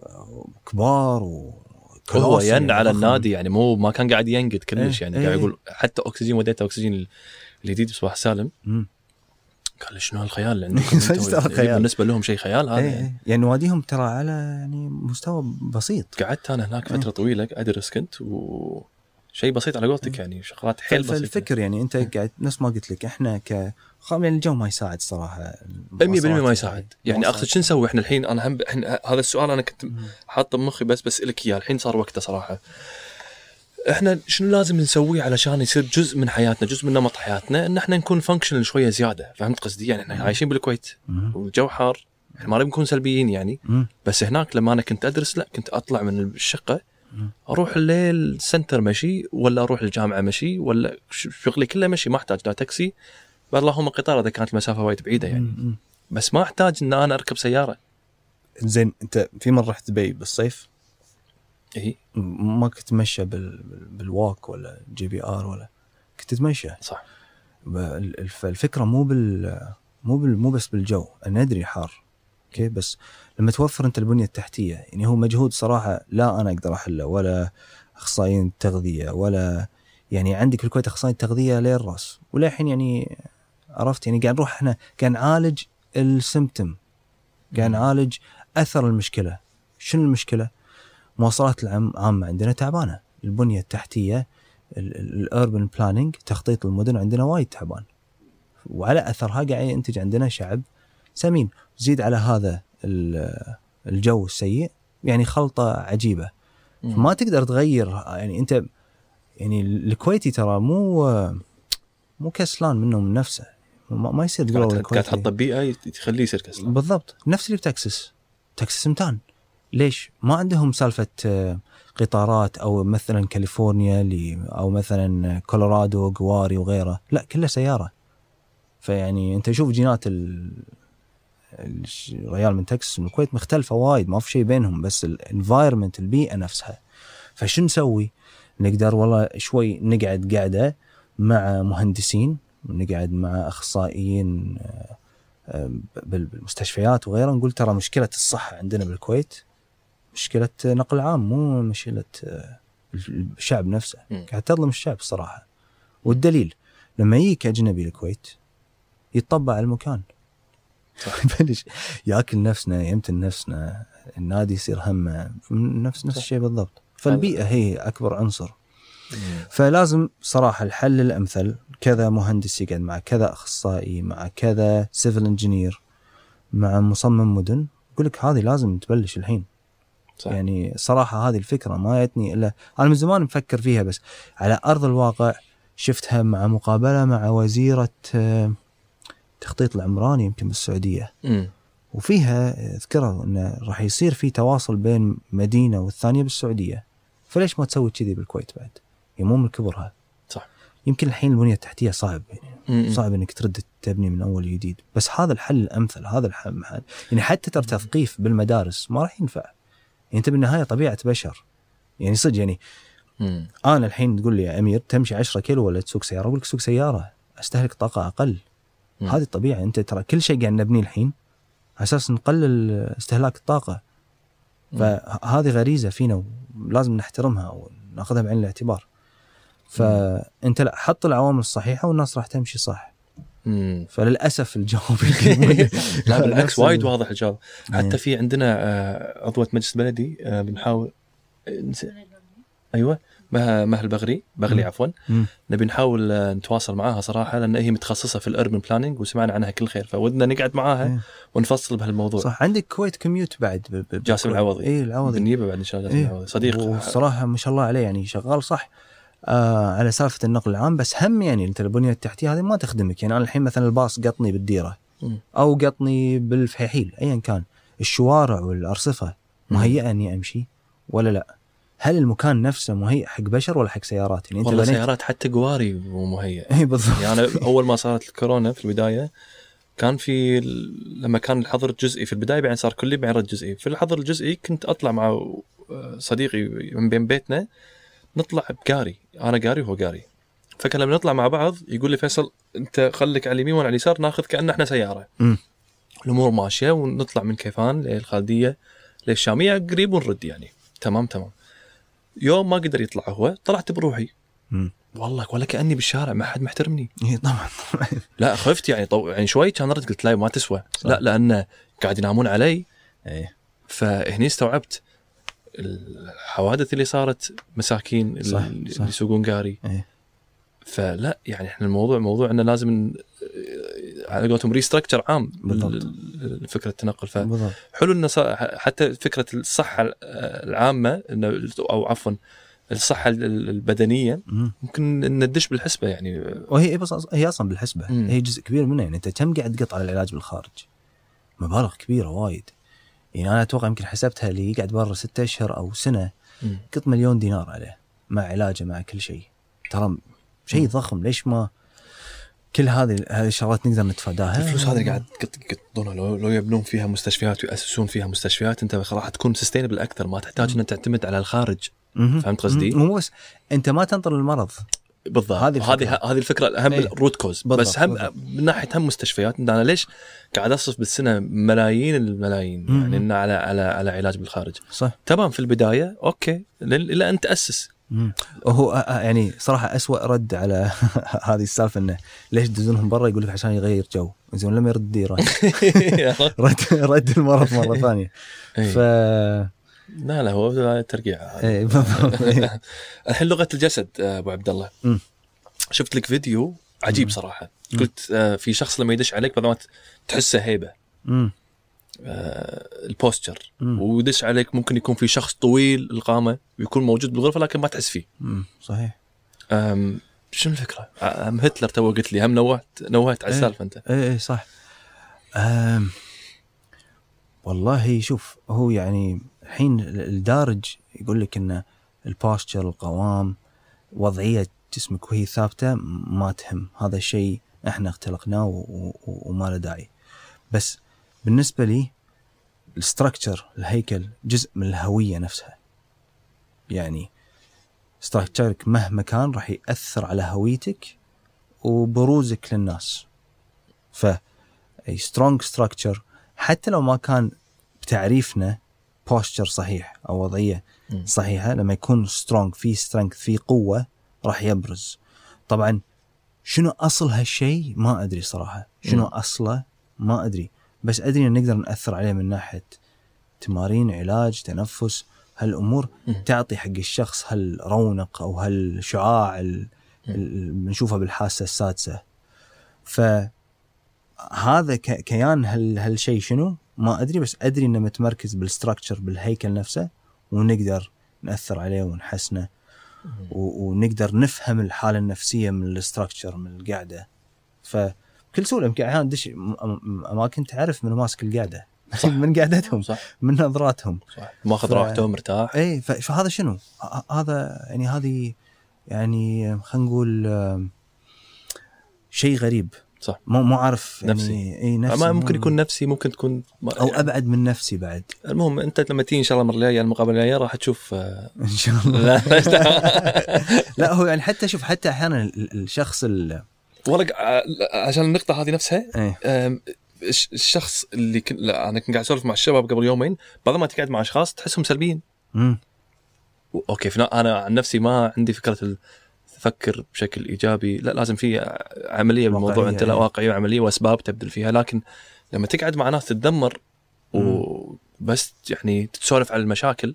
آه، كبار و هو ين على ضخم. النادي يعني مو ما كان قاعد ينقد كلش إيه، يعني إيه. قاعد يقول حتى أكسجين وديته أكسجين الجديد بصباح سالم. قال لي شنو هالخيال اللي عندكم إيه، خيال. بالنسبة لهم شيء خيال هذا إيه، يعني. إيه. يعني نواديهم ترى على يعني مستوى بسيط قعدت أنا هناك فترة إيه. طويله أدرس كنت و شيء بسيط على قولتك يعني شغلات حيل بسيطة. فالفكر يعني أنت قاعد نفس ما قلت لك إحنا ك يعني الجو ما يساعد صراحة 100% ما يساعد. يعني أقصد شو نسوي؟ إحنا الحين أنا هم إحنا هذا السؤال أنا كنت حاطه بمخي بس بسالك إياه. الحين صار وقته صراحة. إحنا شنو لازم نسوي علشان يصير جزء من حياتنا جزء من نمط حياتنا إن إحنا نكون functional شوية زيادة. فهمت قصدي؟ يعني إحنا عايشين بالكويت. والجو حار. إحنا ما نبي نكون سلبيين يعني. بس هناك لما أنا كنت أدرس لا كنت أطلع من الشقة. أروح لل center مشي ولا أروح الجامعة مشي ولا شغلي كله مشي ما أحتاج لا تاكسي. اللهم قطار إذا كانت المسافة وايد بعيدة يعني. بس ما أحتاج إن أنا أركب سيارة. زين أنت في مرة رحت دبي بالصيف؟ إي. ما كنت تمشى بال... بال- بال Walk ولا JBR ولا؟ كنت تتمشى صح. ب- الف- الفكرة مو بال مو بال مو بس بالجو. أنا أدري حار. أوكي بس لما توفر أنت البنية التحتية يعني هو مجهود صراحة لا أنا أقدر أحله ولا أخصائيين تغذيه ولا يعني عندك في الكويت أخصائيين تغذيه للراس وللحين يعني عرفت يعني قاعد نروح إحنا قاعد نعالج ال symptom قاعد نعالج أثر المشكلة. شنو المشكلة؟ مواصلات العام عامة عندنا تعبانة. البنية التحتية ال urban planning تخطيط المدن عندنا وايد تعبان. وعلى أثرها قاعد ينتج عندنا شعب سمين زيد على هذا ال- الجو السيء يعني خلطة عجيبة. ما تقدر تغير يعني أنت يعني الكويتي ترى مو مو كسلان منه من نفسه. ما, ما يصير تقول والله قاعد تحطه ببيئه تخليه يصير كسلان. بالضبط. نفس اللي بتكساس تكساس متان ليش؟ ما عندهم سالفة قطارات أو مثلا كاليفورنيا اللي أو مثلا كولورادو قواري وغيره. لا كلها سيارة. فيعني أنت شوف جينات الريال من تكساس من الكويت مختلفة وايد ما في شيء بينهم بس ال environment البيئة نفسها فشو نسوي؟ نقدر والله شوي نقعد قاعدة مع مهندسين نقعد مع أخصائيين آه، آه، بال- بالمستشفيات وغيرها نقول ترى مشكلة الصحة عندنا بالكويت مشكلة نقل عام مو مشكلة آه، الشعب نفسه. قاعد تظلم الشعب الصراحه والدليل لما يجيك أجنبي الكويت يتطبع على المكان يبلش ياكل نفسنا يمتن نفسنا النادي يصير همه نفس نفس. الشيء بالضبط. فالبيئة هي أكبر عنصر. فلازم صراحة الحل الأمثل كذا مهندس يقعد مع كذا أخصائي مع كذا civil engineer مع مصمم مدن يقول لك هذه لازم تبلش الحين. صح. يعني صراحة هذه الفكرة ما جتني إلا أنا من زمان مفكر فيها بس على أرض الواقع شفتها مع مقابلة مع وزيرة آه، التخطيط العمراني يمكن بالسعودية. وفيها ذكروا إنه راح يصير في تواصل بين مدينة والثانية بالسعودية. فليش ما تسوي كذي بالكويت بعد؟ يعني مو من كبرها. صح. يمكن الحين البنية التحتية صعب يعني. صعب إنك ترد تبني من أول جديد. بس هذا الحل الأمثل هذا الحل يعني حتى ترى تثقيف بالمدارس ما راح ينفع. يعني أنت بالنهاية طبيعة بشر. يعني صدق يعني مم. أنا الحين تقول لي يا أمير تمشي 10 كيلو ولا تسوق سيارة؟ أقول لك سوق سيارة. أستهلك طاقة أقل. هذه الطبيعه انت ترى كل شيء قاعد نبنيه الحين على أساس نقلل استهلاك الطاقة. فهذه غريزة فينا ولازم نحترمها وناخذها بعين الاعتبار. فأنت لا حط العوامل الصحيحة والناس راح تمشي صح. مم. فللأسف الجواب لا بالعكس وايد واضح الجواب. إيه. حتى في عندنا آه، عضوة مجلس بلدي آه، بنحاول آه، أيوه. مها مها البغري بغلي مم. عفوا مم. نبي نحاول آه، نتواصل معاها صراحة لأن هي متخصصة في ال urban planning وسمعنا عنها كل خير فودنا نقعد معاها إيه. ونفصل بهالموضوع صح عندك Kuwait Commute بعد جاسم العوضي. اي العوضي بنجيبه بعد إن شاء الله جاسم إيه. العوضي. صديق والصراحه ما شاء الله عليه يعني شغال صح آه على سالفة النقل العام بس هم يعني أنت البنية التحتية هذه ما تخدمك يعني أنا الحين مثلا الباص قطني بالديرة مم. أو قطني بالفحيحيل ايا كان الشوارع والأرصفة مهيئة إني أمشي ولا لا؟ هل المكان نفسه مهيئ حق بشر ولا حق سيارات؟ يعني أنت والله بنيت سيارات حتى قواري مو مهيئ إي بالضبط. يعني أول ما صارت الكورونا في البداية كان في لما كان الحظر الجزئي في البداية بعدين صار كلي بعدين رد جزئي. في الحظر الجزئي كنت أطلع مع آه، صديقي من بين بيتنا نطلع بقاري. أنا قاري وهو قاري. فكان لما نطلع مع بعض يقول لي فيصل أنت خليك على اليمين وأنا على اليسار ناخذ كان إحنا سيارة. مم. الأمور ماشية ونطلع من كيفان للخالدية للشاميه قريب ونرد يعني. تمام تمام. يوم ما قدر يطلع هو طلعت بروحي. مم. والله ولا كأني بالشارع ما حد محترمني. اي طبعا لا خفت يعني طو... يعني شوي كان رد قلت لا ما تسوى. صح. لا لأن قاعد ينامون علي. إيه. فهني استوعبت الحوادث اللي صارت مساكين صح، اللي يسوقون قاري. إيه. فلا يعني إحنا الموضوع موضوع انه لازم على قولتهم ريستراكشر عام بالضبط. لفكرة التنقل فحلو إنه حتى فكرة الصحة العامة أو عفوا الصحة البدنية مم. ممكن ندش بالحسبة يعني وهي بس هي أصلا بالحسبة مم. هي جزء كبير منها يعني أنت كم قاعد تقط على العلاج بالخارج؟ مبالغ كبيرة وايد يعني أنا أتوقع يمكن حسبتها اللي يقعد برا ستة أشهر أو سنة. قط مليون دينار عليه مع علاجه مع كل شيء ترى شيء. ضخم ليش ما كل هذه هذه الشغلات نقدر نتفاداها. الفلوس هذه اللي قاعد يقطونها. لو لو يبنون فيها مستشفيات ويأسسون فيها مستشفيات انت راح تكون sustainable أكثر. ما تحتاج إنك تعتمد على الخارج. فهمت قصدي؟ مو بس. انت ما تنطر المرض بالضبط. هذه الفكرة. هذه هذه الفكرة الأهم إيه. ال root cause بس هم بالضبط. من ناحية هم مستشفيات أنا ليش قاعد اصرف بالسنة ملايين الملايين؟ مم. يعني على على على علاج بالخارج. صح. تمام في البداية أوكي. إلى أن تأسس. وهو آه، آه، يعني صراحة أسوأ رد على هذه السالفة إنه ليش تدزونهم برا؟ يقول لك عشان يغير جو. زين لما يرد يرد رد. رد المرض مرة ثانية. إيه. ف لا لا هو ترقيع. إيه،. الحين لغة الجسد آه، أبو عبد الله. شفت لك فيديو عجيب صراحة. قلت في شخص لما يدش عليك ما تحسه هيبة. البوستشر مم. ويدش عليك ممكن يكون في شخص طويل القامة ويكون موجود بالغرفة لكن ما تحس فيه مم. صحيح أم شنو الفكرة؟ أم هتلر تو قلت لي هم نوهت نوهت على إيه. السالفة أنت إيه إيه، صح أم والله شوف هو يعني الحين الدارج يقول لك إن ال posture القوام وضعية جسمك وهي ثابتة ما تهم هذا الشيء إحنا اختلقناه وما له داعي بس بالنسبة لي ال structure الهيكل جزء من الهوية نفسها. يعني structure ك مهما كان راح يأثر على هويتك وبروزك للناس. ف اي strong structure حتى لو ما كان بتعريفنا posture صحيح أو وضعية. صحيحة لما يكون strong في strength في قوة راح يبرز. طبعا شنو أصل هالشيء؟ ما أدري صراحة. شنو. أصله؟ ما أدري. بس أدري إن نقدر نأثر عليه من ناحية تمارين علاج تنفس. هالأمور. تعطي حق الشخص هالرونق أو هالشعاع ال- مم. ال- بنشوفه بالحاسة السادسة. فهذا كيان هال هالشيء شنو؟ ما أدري بس أدري إنه متمركز بال structure بالهيكل نفسه ونقدر نأثر عليه ونحسنه. ونقدر نفهم الحالة النفسية من ال structure من القعدة. فبكل سهوله يمكن أحيانا تدش م- م- اماكن تعرف من ماسك القعده صح. من قعدتهم صح. من نظراتهم. صح. ماخذ ف- راحته مرتاح. اي ف- فهذا شنو؟ هذا يعني هذه يعني خلينا نقول شيء غريب. صح. مو مو عارف يعني نفسي. اي نفسي ما ممكن يكون نفسي ممكن تكون أو أبعد من نفسي بعد. المهم أنت لما تيجي إن شاء الله المرة الجاية المقابلة الجاية راح تشوف آه، إن شاء الله. لا. لا هو يعني حتى شوف حتى أحيانا ال- الشخص ال والله ق- عشان النقطة هذه نفسها إيه. الشخص اللي كن... لا أنا كنت قاعد أسولف مع الشباب قبل يومين بعض ما تقعد مع أشخاص تحسهم سلبيين. و- أوكي فنا أنا عن نفسي ما عندي فكرة ال- تفكر بشكل إيجابي. لا لازم في عملية بالموضوع. أنت لا إيه. واقعية وعملية وأسباب تبذل فيها. لكن لما تقعد مع ناس تتذمر وبس يعني تسولف على المشاكل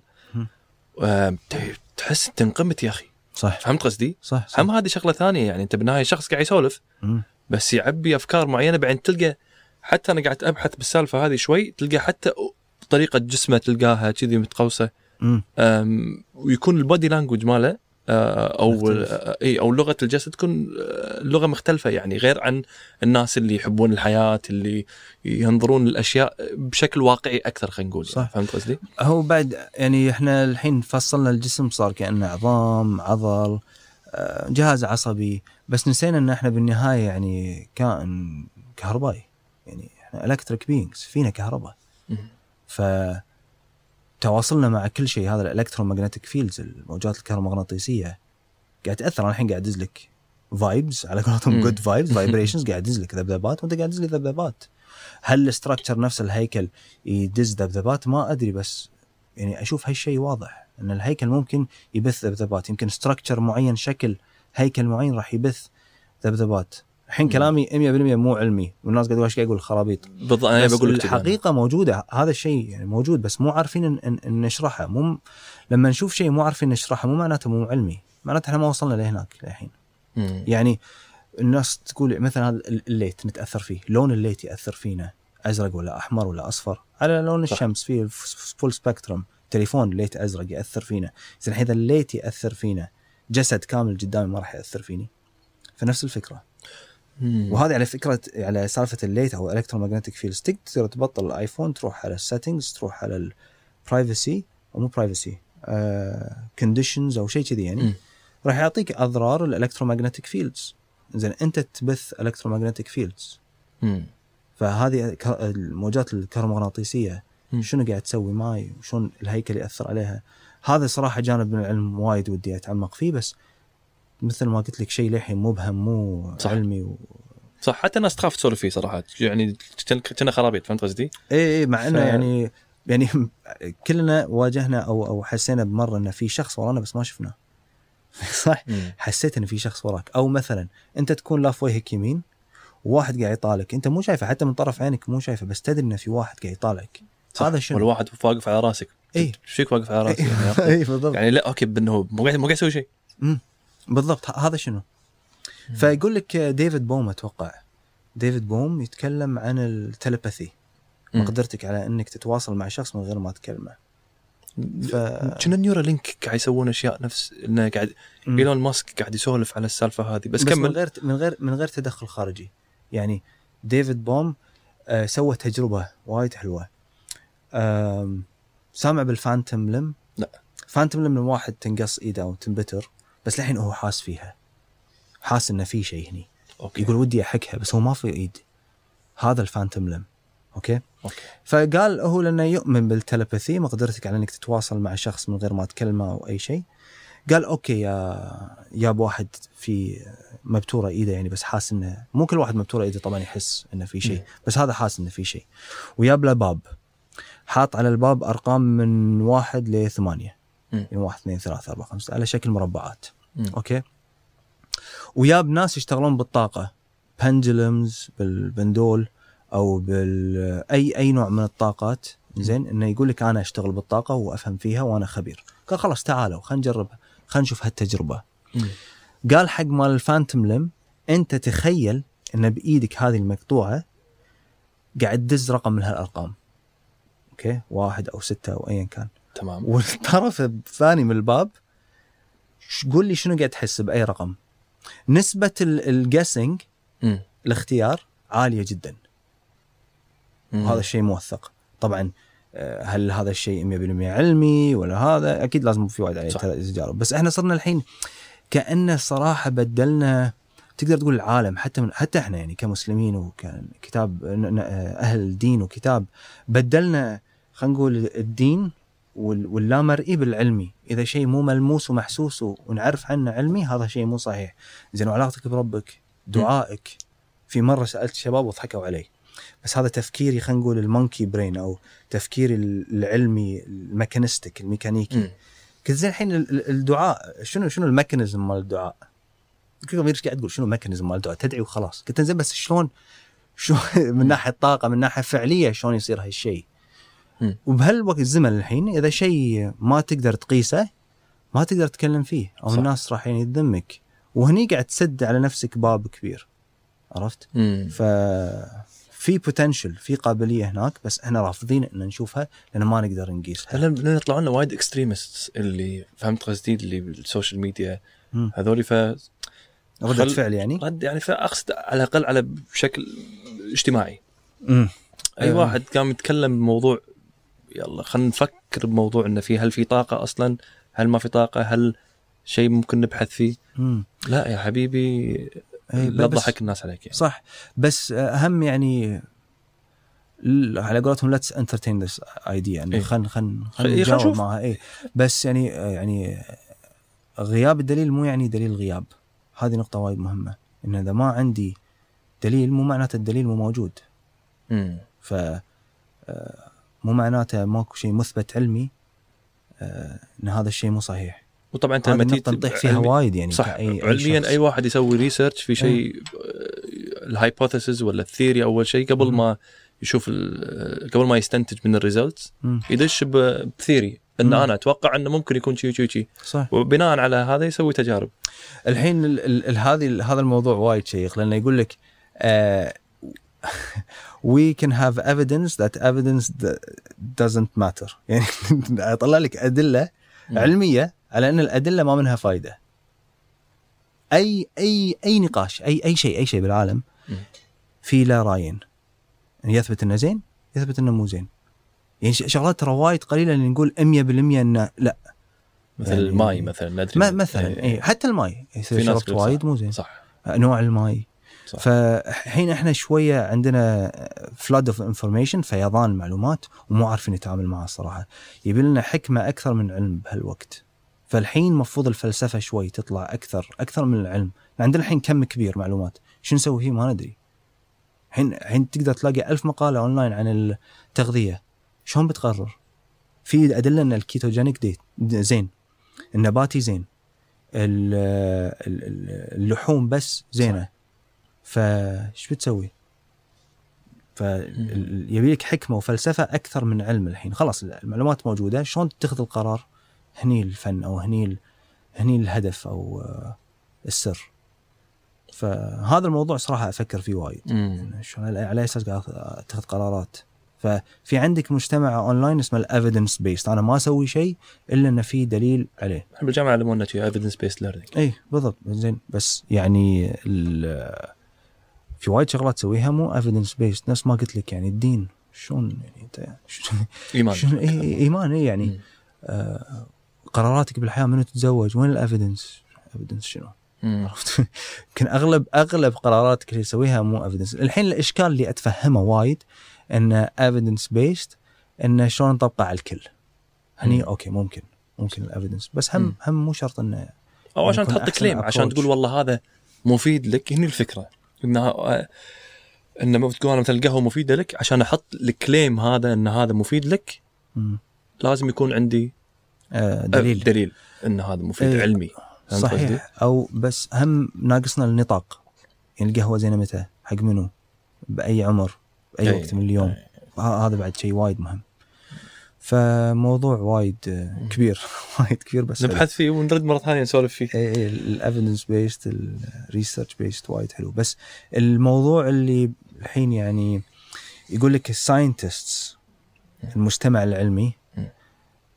تحس إنت انقمت يا أخي. صح فهمت قصدي؟ صح, صح. هم هذه شغلة ثانية يعني انت بالنهاية شخص قاعد يسولف. بس يعبي أفكار معينة بعدين تلقى حتى أنا قاعد أبحث بالسالفة هذه شوي تلقى حتى طريقة جسمه تلقاها كذي متقوسة ويكون البودي لانجوج ماله أو مختلف. آه، إي أو لغة الجسد تكون آه، لغة مختلفة يعني غير عن الناس اللي يحبون الحياة اللي ينظرون الأشياء بشكل واقعي أكثر خلينا نقول يعني. صح. فهمت قصدي؟ هو بعد يعني إحنا الحين فصلنا الجسم صار كأنه عظام عضل آه، جهاز عصبي بس نسينا إن إحنا بالنهاية يعني كائن كهربائي يعني إحنا electric beings فينا كهرباء. ف تواصلنا مع كل شيء. هذا ال electromagnetic fields الموجات الكهرومغناطيسية قاعد تأثر. أنا الحين قاعد أدز لك vibes على قولتهم. good vibes vibrations قاعد أدز لك ذبذبات وأنت قاعد تدز لي ذبذبات. هل ال structure نفس الهيكل يدز ذبذبات؟ ما أدري بس يعني أشوف هالشيء واضح إن الهيكل ممكن يبث ذبذبات. يمكن structure معين شكل هيكل معين راح يبث ذبذبات. الحين. كلامي 100% مو علمي والناس قاعد إيش قاعد يقول خرابيط. بالضبط أنا بقول لك. الحقيقة موجودة هذا الشيء يعني موجود بس مو عارفين ان, إن, إن نشرحه. مو لما نشوف شيء مو عارفين نشرحه مو معناته مو علمي. معناته إحنا ما وصلنا لهناك للحين. يعني الناس تقول مثلا هذا ال light نتأثر فيه لون ال light يأثر فينا؟ أزرق ولا أحمر ولا أصفر؟ على لون صح. الشمس في full spectrum تليفون light أزرق يأثر فينا. زين الحين إذا ال light يأثر فينا جسد كامل قدامي ما راح يأثر فيني. فنفس الفكرة. مم. وهذه على فكرة على سالفة ال light أو electromagnetic fields تقدر تبطل الايفون تروح على ال settings تروح على ال privacy أو مو privacy conditions أو شيء كذي يعني. راح يعطيك أضرار ال electromagnetic fields زين أنت تبث electromagnetic fields. فهذه الموجات الكهرومغناطيسية. شنو قاعد تسوي معي وشلون الهيكل يأثر عليها هذا صراحة جانب من العلم وايد ودي أتعمق فيه بس مثل ما قلت لك شيء للحين مبهم مو صح. علمي و... صح حتى الناس تخاف تسولف فيه صراحة يعني كن- كنا خرابيط فهمت قصدي؟ اي اي مع إنه ف- يعني يعني كلنا واجهنا أو أو حسينا بمرة إنه في شخص ورانا بس ما شفناه صح حسيت إن في شخص وراك أو مثلا أنت تكون لاف وجهك يمين وواحد قاعد يطالعك أنت مو شايفه حتى من طرف عينك مو شايفه بس تدري إن في واحد قاعد يطالعك. هذا شنو؟ والواحد واقف على راسك إيه. إيش فيك واقف على يعني, أخي؟ اي بالضبط يعني لا أوكي انه مو قاعد مو قاعد يسوي شيء مم. بالضبط هذا شنو؟ فيقول لك ديفيد بوم أتوقع. ديفيد بوم يتكلم عن ال telepathy. مم. مقدرتك على إنك تتواصل مع شخص من غير ما تكلمه. ف... كنا Neuralink قاعد يسوون أشياء نفس إنه قاعد. إيلون ماسك قاعد يسولف على السالفة هذه. بس, بس من كمل غير من غير من غير تدخل خارجي. يعني ديفيد بوم آه سوى تجربة وايد حلوة. آم، سامع بال phantom limb لا. phantom limb واحد تنقص إيده أو تنبتر. بس للحين هو حاس فيها. حاس إنه في شيء هني. أوكي. يقول ودي أحكها بس هو ما في إيد. هذا ال phantom limb. أوكي؟ أوكي. فقال هو لأنه يؤمن بال telepathy مقدرتك على إنك تتواصل مع شخص من غير ما تكلمه أو أي شيء. قال أوكي يا ياب واحد في مبتورة إيده يعني بس حاس إنه مو كل واحد مبتورة إيده طبعا يحس إنه في شيء. بس هذا حاس إنه في شيء. وياب له باب. حاط على الباب أرقام من واحد لثمانية. يعني واحد اثنين ثلاثة أربعة خمسة على شكل مربعات. مم. أوكي؟ وياب ناس يشتغلون بالطاقة بندلمز بالبندول أو بال أي أي نوع من الطاقات. زين إنه يقول لك أنا أشتغل بالطاقة وأفهم فيها وأنا خبير. قال خلاص تعالوا خلينا نجربها خلينا نشوف هالتجربة. مم. قال حق مال الفانتوم لم أنت تخيل ان بإيدك هذه المقطوعة قاعد تدز رقم من هالأرقام. أوكي؟ واحد أو ستة أو ايا كان. تمام والطرف الثاني من الباب قول لي شنو قاعد تحس بأي رقم نسبة ال guessing مم. الاختيار عالية جدا مم. وهذا الشيء موثق طبعا آه، هل هذا الشيء 100% علمي ولا هذا أكيد لازم في وايد عليه. تجارب بس إحنا صرنا الحين كانه صراحة بدلنا تقدر تقول العالم حتى من حتى إحنا يعني كمسلمين ن- أهل الدين وكتاب بدلنا خلينا نقول الدين واللامرئي بالعلمي إذا شيء مو ملموس ومحسوس ونعرف عنه علمي هذا شيء مو صحيح زين وعلاقتك بربك دعائك في مرة سألت شباب وضحكوا علي بس هذا تفكيري خلينا نقول ال monkey brain أو تفكيري العلمي ال mechanistic الميكانيكي. قلت زين الحين ال- ال- الدعاء شنو شنو ال mechanism مال الدعاء؟ له إيش قاعد تقول شنو ال mechanism مال الدعاء؟ تدعي وخلاص قلت زين بس شلون شو من ناحية طاقة من ناحية فعلية شلون يصير هالشيء؟ وبهالوقت الزمن الحين إذا شيء ما تقدر تقيسه ما تقدر تتكلم فيه أو صح. الناس راح يعني تذمك وهني قاعد تسد على نفسك باب كبير عرفت؟ مم. ف في potential في قابلية هناك بس إحنا رافضين إن نشوفها لأن ما نقدر نقيسها لأن يطلعوا لنا وايد extremist اللي فهمت قصدي اللي بال social media. هذول ف ردة فعل يعني رد يعني فاقصد على الأقل على بشكل اجتماعي مم. أي آه. واحد قام يتكلم بموضوع يلا خلينا نفكر بموضوع إنه في هل في طاقة أصلا هل ما في طاقة هل شيء ممكن نبحث فيه مم. لا يا حبيبي إيه، لا تضحك الناس عليك يعني. صح بس أهم يعني على قولتهم let's entertain this idea يعني إيه. خلينا خلينا إيه، خلينا نجاوب. معها اي بس يعني يعني غياب الدليل مو يعني دليل غياب هذه نقطة وايد مهمة إن إذا ما عندي دليل مو معناته الدليل مو موجود مم. ف آه، مو معناته ماكو شيء مثبت علمي آه، إن هذا الشيء مو صحيح وطبعا انت لما النقطة تيجي نطيح فيها علمي- وايد يعني صح كأي- علميا شخص. اي واحد يسوي research في شيء إيه. ال hypothesis ولا ال theory أول شيء قبل مم. ما يشوف ال- قبل ما يستنتج من ال results. يدش بثيري إن مم. أنا أتوقع إنه ممكن يكون شيء شيء شيء صح وبناء على هذا يسوي تجارب الحين ال- ال- ال- هذه هذا الموضوع وايد شيق لأنه يقول لك آه we can have evidence that evidence doesn't matter يعني أطلع لك أدلة. علمية على أن الأدلة ما منها فائده أي أي أي نقاش أي أي شيء أي شيء بالعالم. في لا رأيين يعني يثبت إنه زين يثبت إنه مو زين يعني شغلات ترى وايد قليلة اللي نقول 100% إنه لا مثل يعني- الماي مثلا ندري مثلا إيه. اي حتى الماي في ناس. وايد مو زين صح نوع الماي صح. فالحين إحنا شوية عندنا flood of information فيضان المعلومات ومو عارفين نتعامل معها الصراحه يبي لنا حكمة أكثر من علم بهالوقت. فالحين المفروض الفلسفة شوي تطلع أكثر أكثر من العلم. عندنا الحين كم كبير معلومات؟ شو نسوي فيه ما ندري. الحين الحين تقدر تلاقي ألف مقالة اونلاين عن التغذية. شلون بتقرر؟ في أدلة إن ال ketogenic diet زين. النباتي زين. ال- ال- ال- اللحوم بس زينة. فايش بتسوي؟ فيبي لك حكمة وفلسفة أكثر من علم الحين. خلاص المعلومات موجودة. شلون تتخذ القرار؟ هني الفن أو هني هني الهدف أو آه، السر. فهذا الموضوع صراحة أفكر فيه وايد. مم. شلون على أي أساس قاعد أتخذ قرارات؟ ففي عندك مجتمع اونلاين اسمه ال evidence based أنا ما أسوي شيء إلا إن في دليل عليه. بالجامعة علمونا evidence based learning اي بالضبط. زين. بس يعني في وايد شغلات تسويها مو evidence based نفس ما قلت لك يعني الدين. شلون يعني انت إيمان. شلون إيه إيمان إيه يعني. آه قراراتك بالحياة منو تتزوج؟ وين ال evidence evidence شنو. عرفت؟ يمكن اغلب أغلب قراراتك اللي تسويها مو evidence الحين الإشكال اللي أتفهمه وايد انه evidence based انه شلون نطبقه على الكل. هني. okay ممكن ممكن ال evidence based هم مم. هم مو شرط إنه أو عشان تحط claim عشان. تقول والله هذا مفيد لك. هني الفكرة. إنها ان أنا مثلا القهوة مفيدة لك عشان أحط ال claim هذا إن هذا مفيد لك مم. لازم يكون عندي آه دليل دليل دليل إن هذا مفيد إيه. علمي قصدي؟ صحيح أو بس هم ناقصنا النطاق يعني القهوة زينة متى حق منو بأي عمر بأي إيه. وقت من اليوم إيه. هذا بعد شيء وايد مهم فموضوع وايد آه، كبير. وايد كبير بس نبحث فيه ونرد مرة ثانية نسولف فيه. اي ال evidence based ال research based وايد حلو. بس الموضوع اللي الحين يعني يقول لك ال scientists المجتمع العلمي.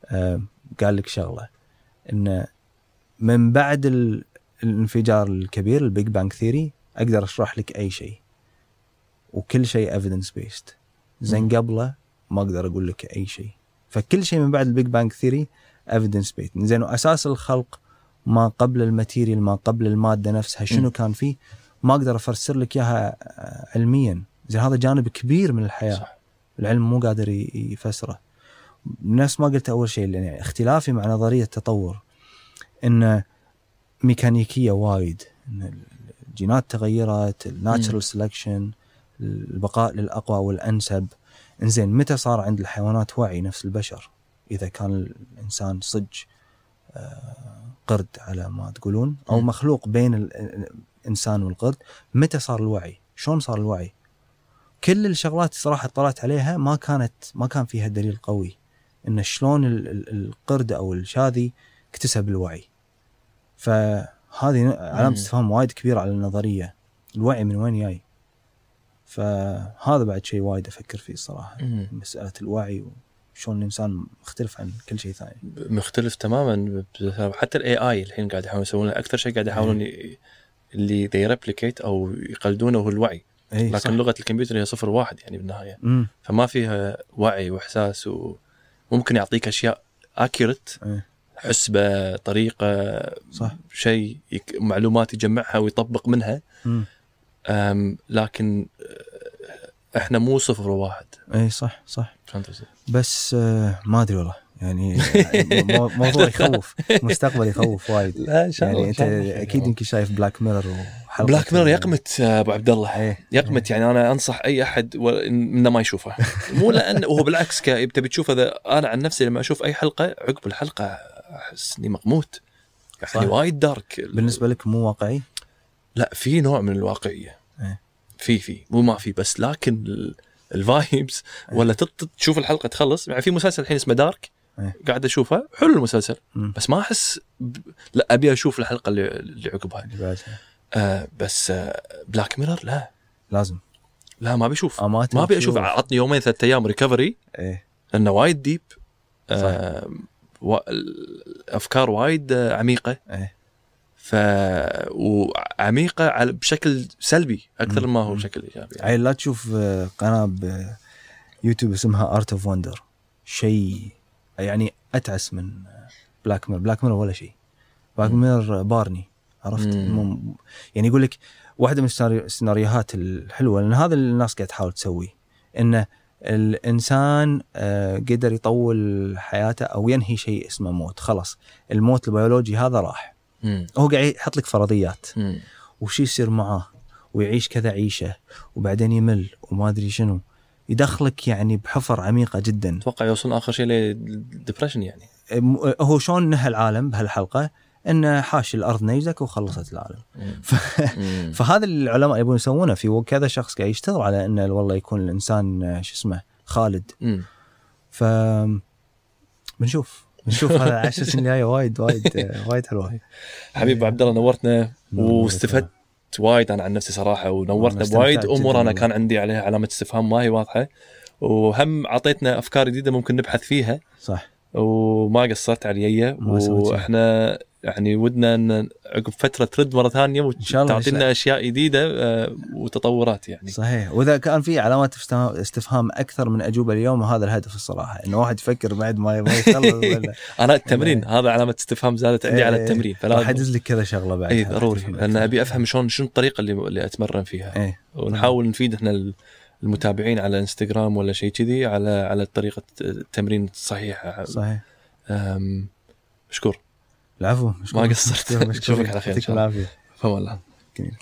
آه قال لك شغلة إنه من بعد ال- الانفجار الكبير ال big bang theory أقدر أشرح لك أي شيء. وكل شيء evidence based زين قبله ما أقدر أقول لك أي شيء. فكل شيء من بعد ال big bang theory evidence based زين وأساس الخلق ما قبل الماتيريال ما قبل المادة نفسها شنو مم. كان فيه؟ ما أقدر أفسر لك إياها آه، علميا. زين هذا جانب كبير من الحياة. صح. العلم مو قادر يفسره. نفس ما قلت أول شيء يعني اختلافي مع نظرية التطور إن ميكانيكية وايد. إن الجينات تغيرت الناتشرال سelection البقاء للأقوى والأنسب. إنزين متى صار عند الحيوانات وعي نفس البشر؟ إذا كان الإنسان صج آه، قرد على ما تقولون أو. مخلوق بين ال- الإنسان والقرد متى صار الوعي؟ شلون صار الوعي؟ كل الشغلات صراحة طلعت عليها ما كانت ما كان فيها دليل قوي إن شلون ال- ال- القرد أو الشاذي اكتسب الوعي. فهذه علامة. استفهام وايد كبيرة على النظرية. الوعي من وين جاي؟ فهذا بعد شيء وايد أفكر فيه الصراحه مم. مسألة الوعي وشلون الإنسان مختلف عن كل شيء ثاني مختلف تماما حتى ال AI الحين قاعد يحاولون يسوون أكثر شيء قاعد يحاولون ي- اللي ذي replicate أو يقلدونه هو الوعي اي لكن صح. لغة الكمبيوتر هي صفر واحد يعني بالنهاية مم. فما فيها وعي وإحساس وممكن يعطيك أشياء accurate إيه. حسبة طريقة صح شيء يك... معلومات يجمعها ويطبق منها مم. لكن آه، إحنا مو صفر وواحد إي صح صح. فهمت؟ بس آه، ما أدري والله. يعني مو- موضوع يخوف مستقبل يخوف وايد. لا إن يعني أنت أكيد يمكن شايف بلاك ميرور بلاك ميرور يغمت آه، أبو عبد الله. إيه يغمت يعني أنا أنصح أي أحد إنه ما يشوفه. مو لأن وهو بالعكس تبي تشوف اذا أنا عن نفسي لما أشوف أي حلقة عقب الحلقة أحس إني مغموت يعني. وايد dark بالنسبة لك مو واقعي؟ لا في نوع من الواقعية. إيه. في في. مو ما في بس لكن ال vibes ولا تشوف الحلقة تخلص. يعني في مسلسل الحين اسمه Dark إيه. قاعد أشوفه. حلو المسلسل. بس ما أحس ب... لا أبي أشوف الحلقة اللي, اللي عقبها. آه بس آه Black Mirror لا. لازم. لا ما بشوف آه، ما ما أبي أشوف. عطني يومين ثلاثة أيام recovery إيه. لأنه وايد deep آه و... الافكار وايد آه، عميقة. إيه. ف وعميقه على بشكل سلبي أكثر. ما هو. بشكل إيجابي عيل لا تشوف آه، قناة بيوتيوب اسمها Art of Wonder شيء يعني أتعس من Black Mirror Black Mirror ولا شيء Black. Mirror Barney عرفت مم. يعني يقول لك واحدة من السيناريو- السيناريوهات الحلوة لأن هذا اللي الناس قاعد تحاول تسويه انه الإنسان آه، قدر يطول حياته أو ينهي شيء اسمه موت خلاص الموت البيولوجي هذا راح مم. هو قاعد يحط لك فرضيات. مم. وش يصير معاه؟ ويعيش كذا عيشة وبعدين يمل وما أدري شنو. يدخلك يعني بحفر عميقة جدا. أتوقع يوصل آخر شيء لل depression يعني. م- هو شلون نهى العالم بهالحلقة؟ إنه حاش الأرض نيزك وخلصت العالم. ف... فهذا اللي العلماء يبون يسوونه في كذا شخص قاعد يشتغل على إنه والله يكون الإنسان شو اسمه خالد. مم. ف بنشوف. بنشوف هذا العشر سنين الجايه وايد وايد وايد حلوة. حبيب عبد الله نورتنا نور واستفدت وايد أنا عن نفسي صراحة ونورتنا بوايد. امور أنا. كان عندي عليها علامة استفهام ما هي واضحة. وهم أعطيتنا أفكار جديدة ممكن نبحث فيها. صح. وما قصرت علي. وإحنا يعني ودنا إن عقب فترة ترد مرة ثانية وتعطينا أشياء جديدة آه، وتطورات يعني. صحيح. وإذا كان في علامات استفهام- أكثر من أجوبة اليوم هذا الهدف الصراحة. إنه واحد يفكر بعد ما يخلص أنا التمرين هذا علامة استفهام زادت عندي على إيه، التمرين فلا أدز لك كذا شغلة بعد. اي ضروري لأن أبي أفهم شلون شنو الطريقة اللي اللي أتمرن فيها. إيه. ونحاول نفيد إحنا المتابعين على إنستغرام ولا شيء كذي على على طريقة التمرين الصحيحة. صحيح. مشكور العفو ما قصرت. نشوفك على خير الله. العافية فما الله جميل.